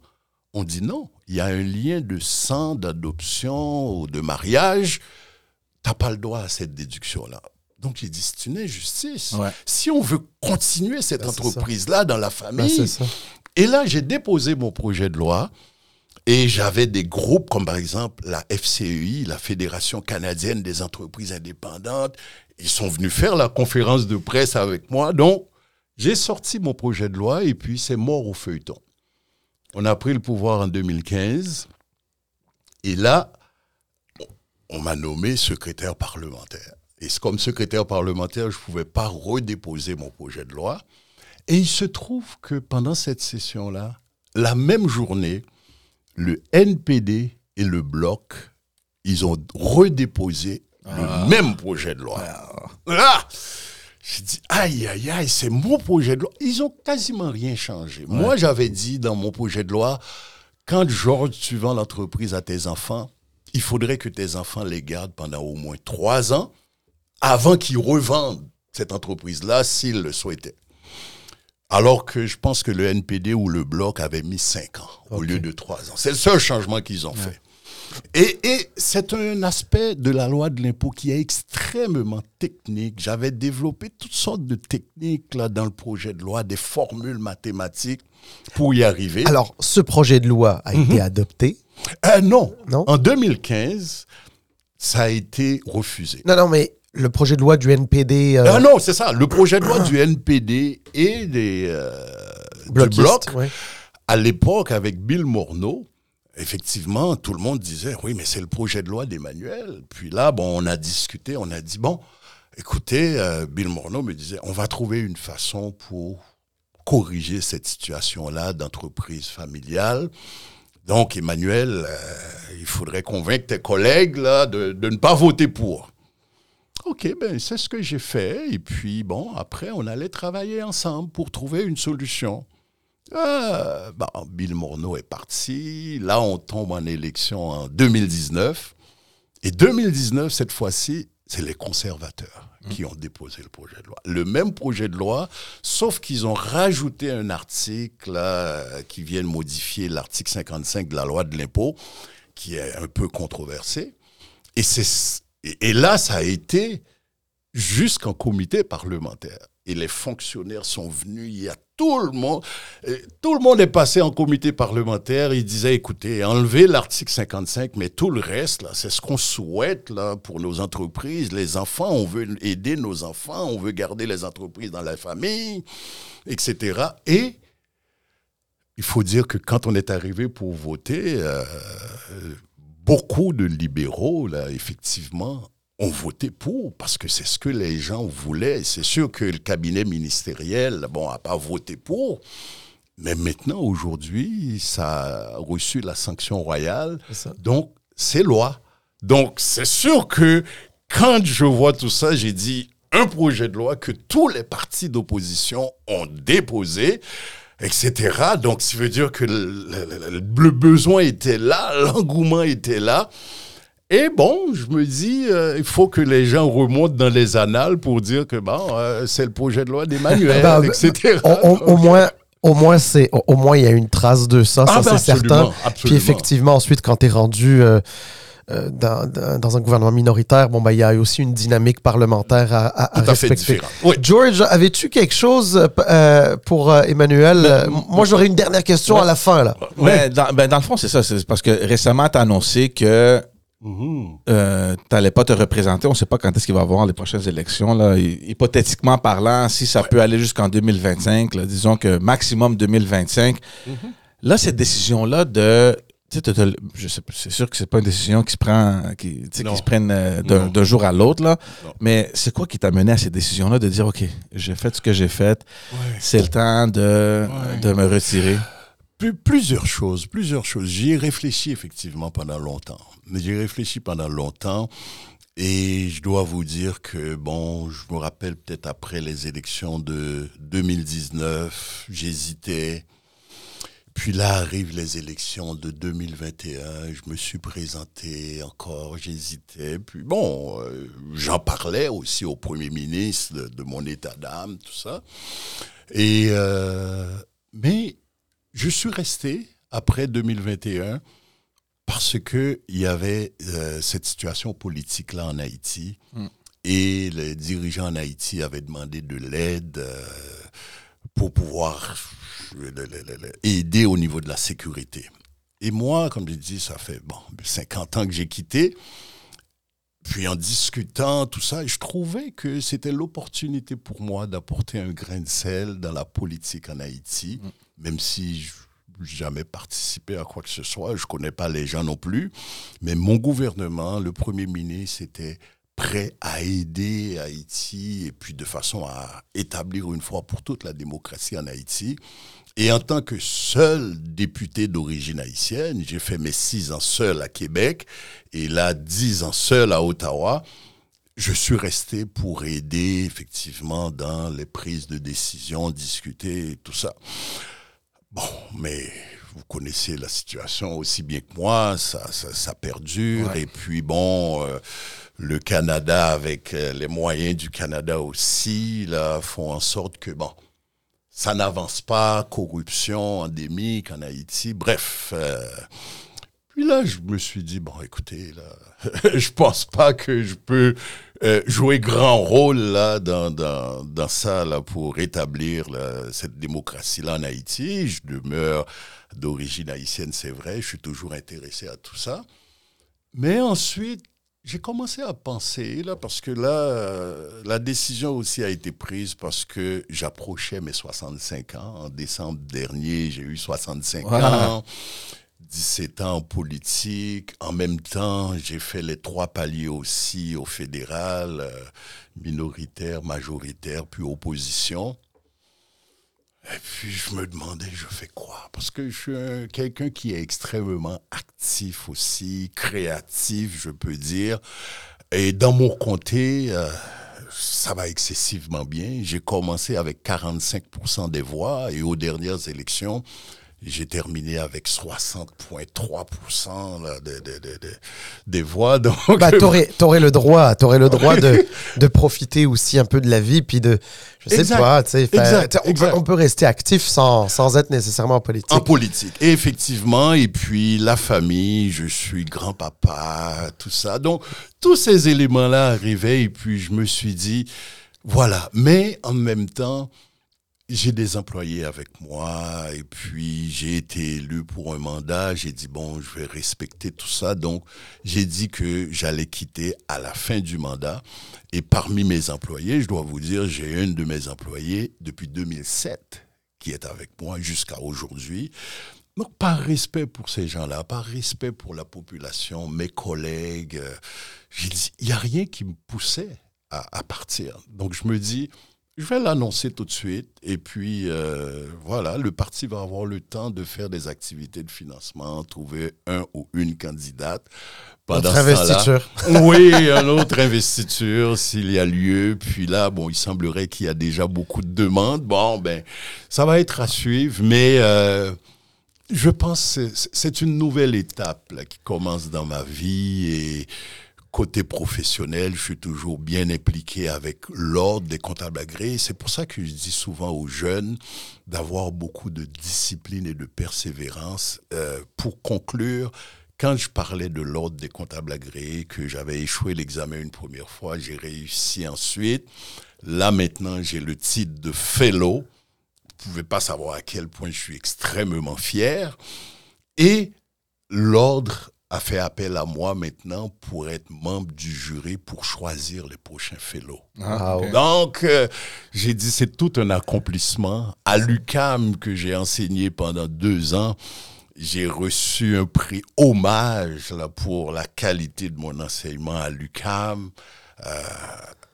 on dit non. Il y a un lien de sang, d'adoption ou de mariage. Tu n'as pas le droit à cette déduction-là. Donc, j'ai dit, c'est une injustice. Ouais. Si on veut continuer cette Ben, ça. entreprise-là dans la Ben, famille, et là, j'ai déposé mon projet de loi et j'avais des groupes comme par exemple la FCEI, la Fédération canadienne des entreprises indépendantes. Ils sont venus faire la conférence de presse avec moi. Donc, j'ai sorti mon projet de loi et puis c'est mort au feuilleton. On a pris le pouvoir en 2015 et là, on m'a nommé secrétaire parlementaire. Et comme secrétaire parlementaire, je ne pouvais pas redéposer mon projet de loi. Et il se trouve que pendant cette session-là, la même journée, le NPD et le Bloc, ils ont redéposé le même projet de loi. Ah J'ai dit, aïe, aïe, aïe, c'est mon projet de loi. Ils ont quasiment rien changé. Moi, j'avais dit dans mon projet de loi, quand Georges, tu vends l'entreprise à tes enfants, il faudrait que tes enfants les gardent pendant au moins trois ans avant qu'ils revendent cette entreprise-là s'ils le souhaitaient. Alors que je pense que le NPD ou le Bloc avait mis cinq ans au lieu de trois ans. C'est le seul changement qu'ils ont fait. Et, et c'est un aspect de la loi de l'impôt qui est extrêmement technique. J'avais développé toutes sortes de techniques là, dans le projet de loi, des formules mathématiques pour y arriver. Alors, ce projet de loi a été adopté? Euh, non. Non? En 2015, ça a été refusé. Non, non, mais le projet de loi du NPD. euh, Ah non, c'est ça. Le projet de loi du NPD et des, euh, du Bloc, ouais. à l'époque, avec Bill Morneau, effectivement, tout le monde disait, oui, mais c'est le projet de loi d'Emmanuel. Puis là, bon, on a discuté, on a dit, bon, écoutez, euh, Bill Morneau me disait, on va trouver une façon pour corriger cette situation-là d'entreprise familiale. Donc, Emmanuel, euh, il faudrait convaincre tes collègues là, de, de ne pas voter pour. OK, ben c'est ce que j'ai fait. Et puis, bon, après, on allait travailler ensemble pour trouver une solution. Euh, ben, Bill Morneau est parti. Là, on tombe en élection en 2019. Et 2019, cette fois-ci, c'est les conservateurs qui ont déposé le projet de loi. Le même projet de loi, sauf qu'ils ont rajouté un article là, qui vient modifier l'article 55 de la loi de l'impôt, qui est un peu controversé. Et, c'est, et là, ça a été jusqu'en comité parlementaire. Et les fonctionnaires sont venus, il y a tout le monde, tout le monde est passé en comité parlementaire. Il disait, écoutez, enlevez l'article 55, mais tout le reste, là, c'est ce qu'on souhaite là, pour nos entreprises. Les enfants, on veut aider nos enfants, on veut garder les entreprises dans la famille, etc. Et il faut dire que quand on est arrivé pour voter, euh, beaucoup de libéraux, là, effectivement, ont voté pour parce que c'est ce que les gens voulaient. C'est sûr que le cabinet ministériel, bon, n'a pas voté pour. Mais maintenant, aujourd'hui, ça a reçu la sanction royale. Donc, c'est loi. Donc, c'est sûr que quand je vois tout ça, j'ai dit un projet de loi que tous les partis d'opposition ont déposé, etc. Donc, ça veut dire que le, le besoin était là, l'engouement était là. Et bon, je me dis, euh, il faut que les gens remontent dans les annales pour dire que bon, euh, c'est le projet de loi d'Emmanuel, [laughs] ben, [laughs] etc. au moins, au moins, c'est au, moins il y a une trace de ça, ça ah, ben, c'est certain. Puis effectivement, ensuite, quand tu es rendu euh, dans, dans, un gouvernement minoritaire, bon, ben, il y a aussi une dynamique parlementaire à, à, respecter. George, avais-tu quelque chose pour Emmanuel? Ben, moi, j'aurais une dernière question à la fin. Là. Ouais. Dans, dans, le fond, c'est ça. C'est parce que récemment, tu as annoncé que Mm n'allais pas te représenter. On ne sait pas quand est-ce qu'il va y avoir les prochaines élections. Là. Hypothétiquement parlant, si ça peut aller jusqu'en 2025, disons que maximum 2025. Mhm. Là, cette décision-là de c'est sûr que c'est pas une décision qui se prend, qui, qui se prenne euh, d'un jour à l'autre là. Mais c'est quoi qui t'a mené à cette décision-là de dire ok, j'ai fait ce que j'ai fait, c'est le temps de, de me retirer? Plusieurs choses, plusieurs choses. J'y ai réfléchi effectivement pendant longtemps. Mais j'ai réfléchi pendant longtemps et je dois vous dire que, bon, je me rappelle peut-être après les élections de 2019, j'hésitais. Puis là arrivent les élections de 2021, je me suis présenté encore, j'hésitais. Puis bon, euh, j'en parlais aussi au Premier ministre de, mon état d'âme, tout ça. Et euh, mais je suis resté après 2021 parce que il y avait euh, cette situation politique là en Haïti hmm. et les dirigeants en Haïti avaient demandé de l'aide pour pouvoir aider au niveau de la sécurité. Et moi, comme je dis, ça fait bon 50 ans que j'ai quitté. Puis en discutant, tout ça, je trouvais que c'était l'opportunité pour moi d'apporter un grain de sel dans la politique en Haïti, mm. même si je jamais participé à quoi que ce soit, je connais pas les gens non plus, mais mon gouvernement, le Premier ministre, était prêt à aider Haïti et puis de façon à établir une fois pour toutes la démocratie en Haïti. Et en tant que seul député d'origine haïtienne, j'ai fait mes six ans seul à Québec et là dix ans seul à Ottawa. Je suis resté pour aider effectivement dans les prises de décision, discuter et tout ça. Bon, mais vous connaissez la situation aussi bien que moi, ça, ça, perdure. Et puis bon, euh, le Canada avec euh, les moyens du Canada aussi, là, font en sorte que bon, ça n'avance pas, corruption endémique en Haïti, bref. Euh, puis là, je me suis dit, bon, écoutez, là, [laughs] je pense pas que je peux euh, jouer grand rôle là dans, dans, dans ça là pour rétablir cette démocratie là en Haïti. Je demeure d'origine haïtienne, c'est vrai. Je suis toujours intéressé à tout ça. Mais ensuite, j'ai commencé à penser, là, parce que là, euh, la décision aussi a été prise parce que j'approchais mes 65 ans. En décembre dernier, j'ai eu 65 ans. 17 ans en politique. En même temps, j'ai fait les trois paliers aussi au fédéral, euh, minoritaire, majoritaire, puis opposition. Et puis je me demandais, je fais quoi? Parce que je suis un- quelqu'un qui est extrêmement actif aussi, créatif, je peux dire. Et dans mon comté, euh, ça va excessivement bien. J'ai commencé avec 45% des voix et aux dernières élections, j'ai terminé avec 60,3% là, de- de- de- de- des voix. Donc, Bah, t'aurais, t'aurais le droit, t'aurais le droit de, [laughs] de profiter aussi un peu de la vie, puis de, je sais Exact. pas, tu sais, Exact, on, exact. Peut, on peut rester actif sans, sans être nécessairement politique. En politique, Et effectivement. Et puis la famille, je suis grand-papa, tout ça. Donc, tous ces éléments-là arrivaient et puis je me suis dit, voilà. Mais en même temps, j'ai des employés avec moi et puis j'ai été élu pour un mandat. J'ai dit, bon, je vais respecter tout ça. Donc, j'ai dit que j'allais quitter à la fin du mandat. Et parmi mes employés, je dois vous dire, j'ai une de mes employés depuis 2007 qui est avec moi jusqu'à aujourd'hui. Donc, par respect pour ces gens-là, par respect pour la population, mes collègues, euh, il n'y a rien qui me poussait à, à partir. Donc, je me dis, je vais l'annoncer tout de suite. Et puis, euh, voilà, le parti va avoir le temps de faire des activités de financement, trouver un ou une candidate. Pendant Autre investiture. [laughs] oui, une autre investiture s'il y a lieu. Puis là, bon, il semblerait qu'il y a déjà beaucoup de demandes. Bon, ben, ça va être à suivre, mais euh, je pense que c'est- c'est une nouvelle étape là, qui commence dans ma vie et côté professionnel, je suis toujours bien impliqué avec l'ordre des comptables agréés. C'est pour ça que je dis souvent aux jeunes d'avoir beaucoup de discipline et de persévérance. Euh, pour conclure, quand je parlais de l'ordre des comptables agréés, que j'avais échoué l'examen une première fois, j'ai réussi ensuite. Là maintenant, j'ai le titre de fellow. Vous pouvez pas savoir à quel point je suis extrêmement fier. Et l'ordre a fait appel à moi maintenant pour être membre du jury pour choisir les prochains fellows. Ah, ok. Donc, euh, j'ai dit, c'est tout un accomplissement. À l'UCAM, que j'ai enseigné pendant deux ans, j'ai reçu un prix hommage là, pour la qualité de mon enseignement à l'UCAM. Euh,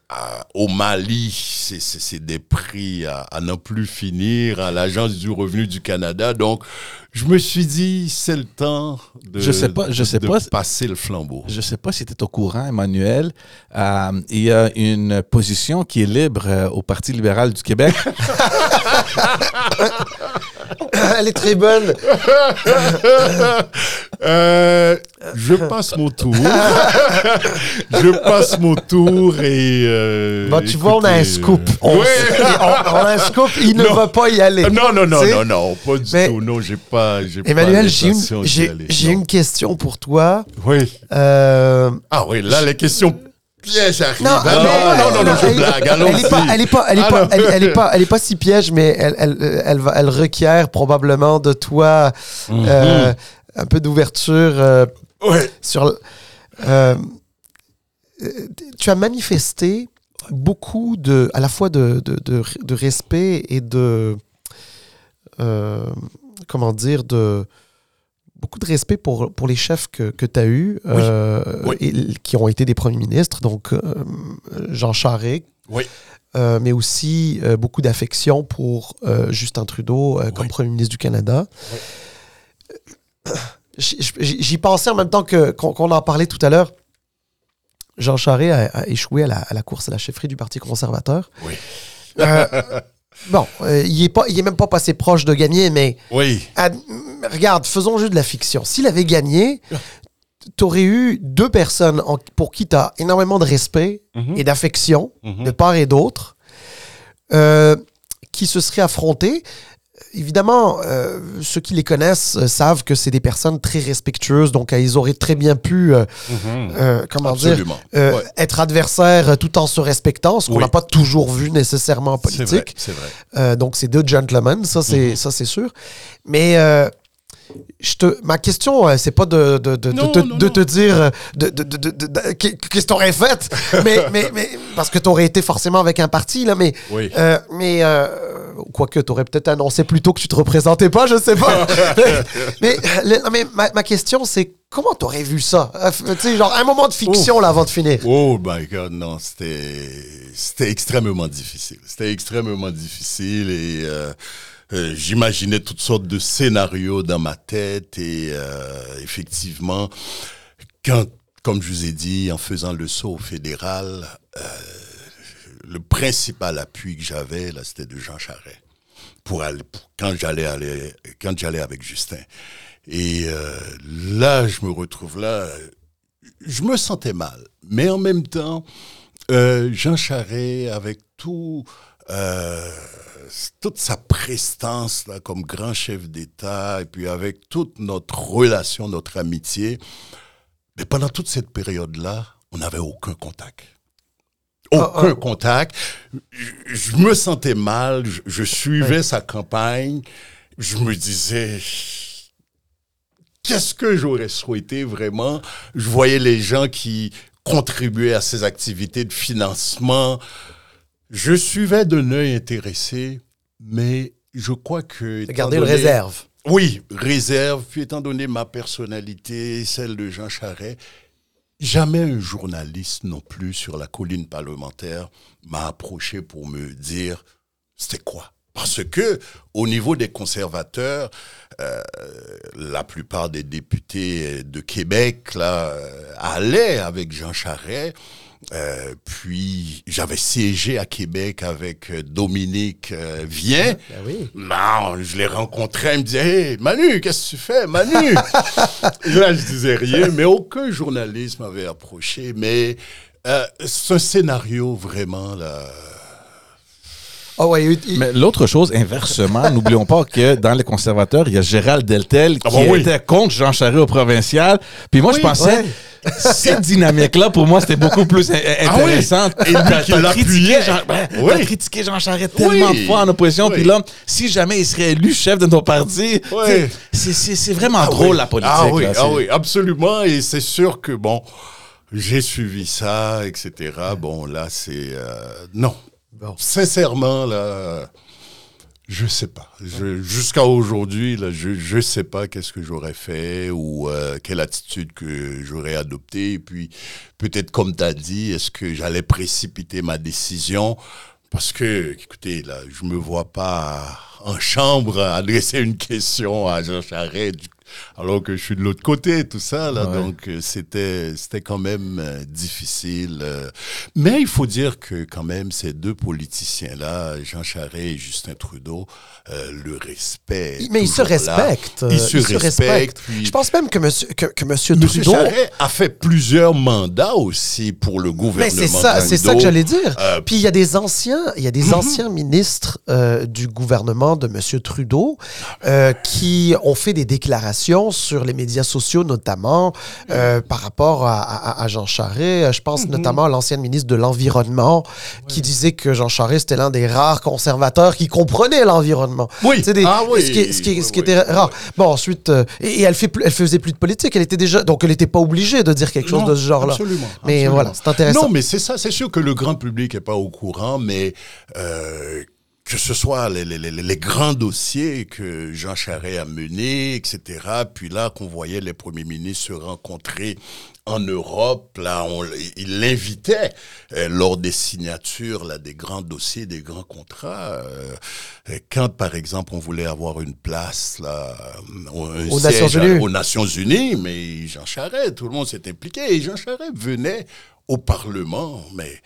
à- au Mali, c'est des prix à, à n'en plus finir, à l'Agence du revenu du Canada. Donc, je me suis dit, c'est le temps de, Je sais pas- je sais de pas. passer le flambeau. Je ne sais pas si tu es au courant, Emmanuel. euh, il y a une position qui est libre euh, au Parti libéral du Québec. [laughs] [laughs] Elle est très bonne. Euh, je passe mon tour. je passe mon tour et. euh, Bon, tu vois, on a un scoop. euh, On, ouais. on- on a un scoop, il ne Non. va pas y aller. Non, non, non, non, non, pas du Mais- tout. Non, j'ai pas. Emmanuel, j'ai une, question pour toi. Oui. Euh, Ah oui, là, les questions pièges arrivent. Non, Ah, non, non, non, non, je elle- blague. Elle est pas, elle est pas, elle est Ah, pas, elle, elle est pas, elle est pas [laughs] si piège, mais elle, elle, elle, va, elle requiert probablement de toi Mhm. euh, un peu d'ouverture euh, Ouais. sur. euh, tu as manifesté beaucoup de, à la fois de, de, de, de respect et de, euh, comment dire, de beaucoup de respect pour, pour les chefs que, que tu as eus, euh, Oui. et- qui ont été des premiers ministres, donc euh, Jean Charest, Oui. euh, mais aussi euh, beaucoup d'affection pour Justin Trudeau comme premier ministre du Canada. J'y pensais en même temps qu'on en parlait tout à l'heure. Jean Charest a, a échoué à la, à la course à la chefferie du Parti conservateur. Oui. [laughs] Bon, euh, il est pas, il est même pas passé proche de gagner, mais Oui. ad- regarde, faisons jeu de la fiction. S'il avait gagné, t'aurais eu deux personnes en- pour qui tu as énormément de respect Mhm. et d'affection Mhm. de part et d'autre, euh, qui se seraient affrontés. Évidemment, euh, ceux qui les connaissent euh, savent que c'est des personnes très respectueuses, donc euh, ils auraient très bien pu, Mhm. comment dire, Absolument. Ouais. être adversaires tout en se respectant, ce qu'on Oui. n'a pas toujours vu nécessairement en politique. c'est vrai. Donc, c'est deux gentlemen, ça, c'est Mhm. sûr. Mais je te, ma question, euh, c'est pas de, de, de, de Non, te, non, de non. te dire euh, de, de, de, de- de- de- qu'est- qu'est-ce que t'aurais fait, [laughs] mais, mais, mais, parce que t'aurais été forcément avec un parti, là, mais, Oui. euh, mais euh, quoique, tu aurais peut-être annoncé plus tôt que tu te représentais pas, je sais pas. [laughs] mais mais ma, ma question, c'est comment tu aurais vu ça? Euh, tu sais, genre un moment de fiction, là, avant de finir. Oh my God, non, c'était c'était extrêmement difficile. C'était extrêmement difficile et euh, euh, j'imaginais toutes sortes de scénarios dans ma tête et euh, effectivement, quand, comme je vous ai dit, en faisant le saut au fédéral, euh, le principal appui que j'avais là, c'était de Jean Charest pour aller pour- quand j'allais aller quand j'allais avec Justin. Et euh, là, je me retrouve là, je me sentais mal, mais en même temps, euh, Jean Charest, avec tout, euh, toute sa prestance là, comme grand chef d'État, et puis avec toute notre relation, notre amitié, mais pendant toute cette période-là, on n'avait aucun contact. Aucun contact. Je, je me sentais mal, je, je suivais sa campagne, je me disais, qu'est-ce que j'aurais souhaité vraiment? Je voyais les gens qui contribuaient à ces activités de financement. Je suivais d'un œil intéressé, mais je crois que... Garder donné- réserve. Oui, réserve. Puis étant donné ma personnalité, celle de Jean Charest, jamais un journaliste non plus sur la colline parlementaire m'a approché pour me dire c'était quoi? Parce que au niveau des conservateurs, euh, la plupart des députés de Québec là euh, allaient avec Jean Charest. Euh, puis j'avais siégé à Québec avec euh, Dominique euh, Vien. Ben oui. Non, je l'ai rencontré, il me disait Hey, Manu, qu'est-ce que tu fais, Manu? [laughs] Là, je disais rien, mais aucun journaliste m'avait approché. Mais euh, un scénario vraiment là. Ah ouais, il- il- Mais l'autre chose, inversement, [laughs] n'oublions pas que dans les conservateurs, il y a Gérald Deltel qui Ah bah oui. était contre Jean Charest au provincial. Puis moi, je pensais, ouais. [laughs] cette dynamique-là, pour moi, c'était beaucoup plus in- intéressante. Ah oui. Et lui qui l'appuyait. critiqué Jean, ben, critiqué Jean Charest tellement Oui. de fois en opposition. Oui. Puis là, si jamais il serait élu chef de ton parti, Oui. tu sais, c'est- c'est c'est vraiment Ah drôle oui. la politique. Ah oui, là, ah oui, absolument. Et c'est sûr que, bon, j'ai suivi ça, etc. Bon, là, c'est... euh, non. Sincèrement, là, je sais pas. Jusqu'à aujourd'hui, là, je je sais pas qu'est-ce que j'aurais fait ou euh, quelle attitude que j'aurais adoptée. Et puis, peut-être comme tu as dit, est-ce que j'allais précipiter ma décision? Parce que, écoutez, là, je me vois pas en chambre adresser une question à Jean Charest alors que je suis de l'autre côté, tout ça. Là, Ouais. Donc, euh, c'était, c'était quand même euh, difficile. euh. Mais il faut dire que quand même, ces deux politiciens-là, Jean Charest et Justin Trudeau, euh, le respect. mais ils se respectent. Ils se respectent. puis- Je pense même que monsieur, que, que monsieur Monsieur Trudeau. Charest a fait plusieurs mandats aussi pour le Mais gouvernement. c'est ça, c'est ça que j'allais dire. Euh, Puis il y a des anciens, il y a des anciens ministres euh, du gouvernement de M. Trudeau qui ont fait des déclarations sur les médias sociaux, notamment euh, par rapport à, à- à Jean Charest. Je pense notamment à l'ancienne ministre de l'Environnement qui disait que Jean Charest était l'un des rares conservateurs qui comprenait l'environnement. Oui. Des- Ah oui. Ce qui, ce qui- Oui, ce qui oui, était rare. Bon, ensuite, euh, et, et elle, fait plus, elle faisait plus de politique. Elle était déjà, donc elle n'était pas obligée de dire quelque chose Non, de ce genre-là. Absolument. Mais absolument. voilà, c'est intéressant. Non, mais c'est ça. C'est sûr que le grand public n'est pas au courant, mais euh, que ce soit les, les, les, les grands dossiers que Jean Charest a menés, etc. Puis là, qu'on voyait les premiers ministres se rencontrer en Europe, là, on, il l'invitait euh, lors des signatures là, des grands dossiers, des grands contrats. euh, euh, quand, par exemple, on voulait avoir une place là, un Aux siège Nations à- aux Nations Unies, mais Jean Charest, tout le monde s'est impliqué. Et Jean Charest venait au Parlement, mais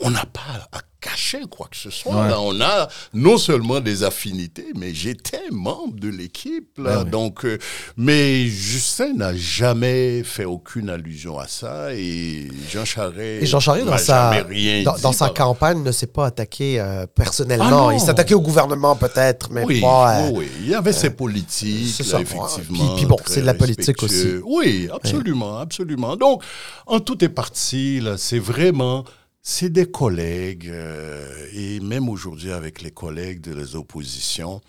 on n'a pas à cacher quoi que ce soit. Ouais. Là, on a non seulement des affinités, mais j'étais membre de l'équipe. Là, Ouais, ouais. donc, euh, mais Justin n'a jamais fait aucune allusion à ça. Et Jean Charest, Et Jean Charest, dans sa, dans, sa campagne, ne s'est pas attaqué euh, personnellement. Ah non. il s'est attaqué au gouvernement peut-être, mais oui, pas... euh, oui. Il y avait ses politiques, c'est là, ça. effectivement. Puis- puis bon, c'est de la politique respectueux. Oui, absolument, absolument. Donc, en tout est parti, là, c'est vraiment, c'est des collègues, euh, et même aujourd'hui avec les collègues de les oppositions,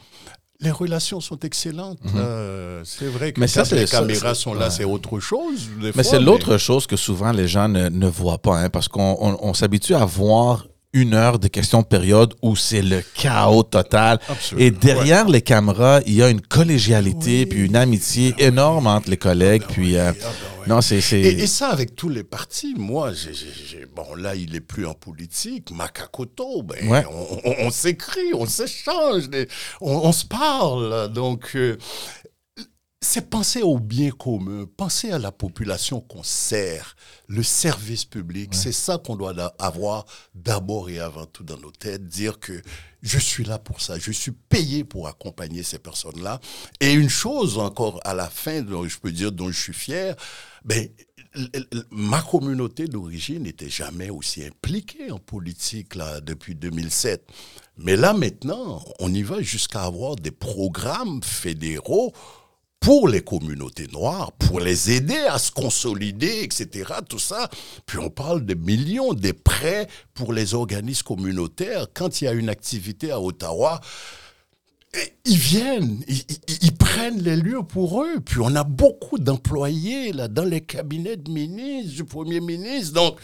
les relations sont excellentes. là. C'est vrai que Mhm. Mais ça, quand les caméras sont là, ouais. c'est autre chose. des Mais c'est l'autre chose que souvent les gens ne, ne voient pas, hein, parce qu'on on, on s'habitue à voir une heure de questions de période où c'est le chaos total. Absolument. Et derrière les caméras, il y a une collégialité puis une amitié énorme entre les collègues. puis euh, Ah ben non, c'est c'est Et, et ça avec tous les partis. Moi, j'ai, bon là, il est plus en politique. Makakoto, ben, Ouais. on, on- on s'écrit, on s'échange, on se parle. Donc, euh, c'est penser au bien commun, penser à la population qu'on sert, le service public. C'est ça qu'on doit avoir d'abord et avant tout dans nos têtes, dire que je suis là pour ça, je suis payé pour accompagner ces personnes-là. Et une chose encore à la fin, dont je peux dire dont je suis fier, ben, ma communauté d'origine n'était jamais aussi impliquée en politique là, depuis 2007. Mais là maintenant, on y va jusqu'à avoir des programmes fédéraux pour les communautés noires, pour les aider à se consolider, etc. Tout ça. Puis on parle de millions, des prêts pour les organismes communautaires. Quand il y a une activité à Ottawa, eh, ils viennent, ils, ils- ils prennent les lieux pour eux. Puis on a beaucoup d'employés là dans les cabinets de ministres, du Premier ministre. Donc,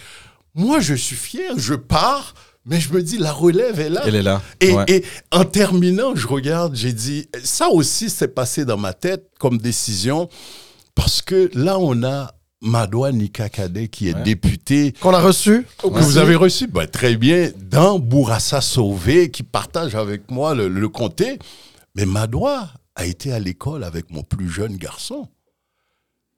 moi, je suis fier, je pars, mais je me dis, la relève est là. Elle est là. Et, Ouais. et en terminant, je regarde, j'ai dit, ça aussi s'est passé dans ma tête comme décision, parce que là, on a Madoua Nikakade qui est Ouais. député Qu'on a reçu. que vous avez reçu ben, très bien dans Bourassa Sauvé, qui partage avec moi le, le comté. Mais Madoua a été à l'école avec mon plus jeune garçon.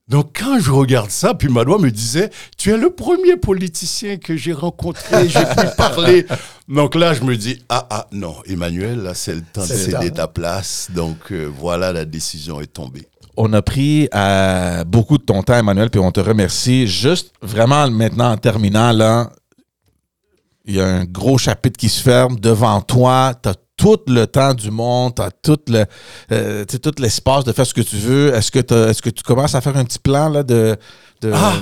Donc quand je regarde ça, puis Madoua me disait, tu es le premier politicien que j'ai rencontré, j'ai [laughs] pu parler. Donc là, je me dis, ah ah non, Emmanuel, là c'est le temps de céder ta place. Donc euh, voilà, la décision est tombée. On a pris euh, beaucoup de ton temps, Emmanuel, puis on te remercie. Juste vraiment maintenant en terminant, là, il y a un gros chapitre qui se ferme devant toi. Tu as tout le temps du monde, tu as tout le, euh, tout l'espace de faire ce que tu veux. Est-ce que, t'as- est-ce que tu commences à faire un petit plan là, de. de- Ah!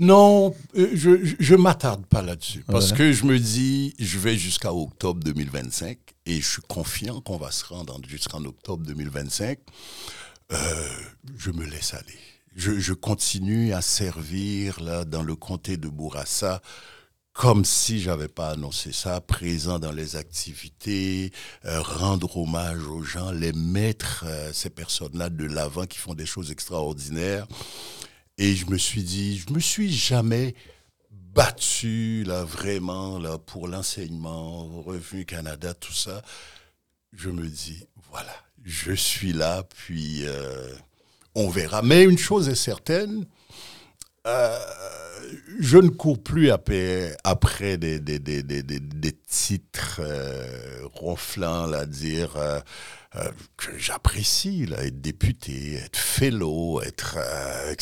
Non, euh, je je, m'attarde pas là-dessus parce Ouais. que je me dis, je vais jusqu'à octobre 2025 et je suis confiant qu'on va se rendre en- jusqu'en octobre 2025. Euh, je me laisse aller. Je, je continue à servir là dans le comté de Bourassa comme si j'avais pas annoncé ça, présent dans les activités, euh, rendre hommage aux gens, les mettre euh, ces personnes-là de l'avant qui font des choses extraordinaires. Et je me suis dit, je me suis jamais battu là vraiment là pour l'enseignement, Revenu Canada, tout ça. Je me dis, voilà, je suis là, puis euh, on verra. Mais une chose est certaine, euh, je ne cours plus après, après des, des, des, des, des- des titres euh, ronflants, là, dire euh, euh, que j'apprécie, là, être député, être fellow, être... euh,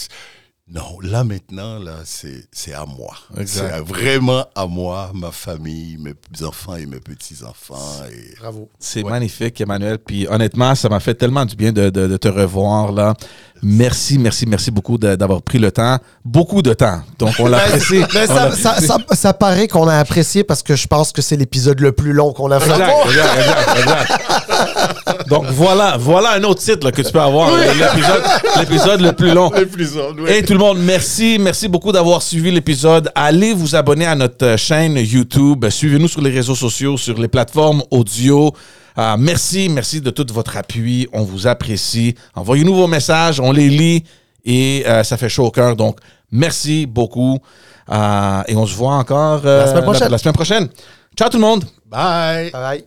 non, là maintenant, là, c'est à moi. C'est vraiment à moi, ma famille, mes enfants et mes petits-enfants. Et... Bravo. C'est magnifique, Emmanuel. Puis honnêtement, ça m'a fait tellement du bien de, de- de te revoir là. Merci, merci, merci beaucoup d'avoir pris le temps. Beaucoup de temps. Donc, on l'apprécie. [laughs] Mais On ça, ça, ça, ça paraît qu'on a apprécié parce que je pense que c'est l'épisode le plus long qu'on a fait. Exact, exact, exact, exact. Donc voilà, voilà un autre titre là, que tu peux avoir. L'épisode, l'épisode le plus long. Plus oui. Hey tout le monde, merci. Merci beaucoup d'avoir suivi l'épisode. Allez vous abonner à notre chaîne YouTube. Suivez-nous sur les réseaux sociaux, sur les plateformes audio. Euh, merci, merci de tout votre appui. On vous apprécie. Envoyez-nous vos messages, on les lit et euh, ça fait chaud au cœur. Donc, merci beaucoup. Euh, et on se voit encore euh, La semaine la semaine prochaine. Ciao tout le monde. Bye. Bye.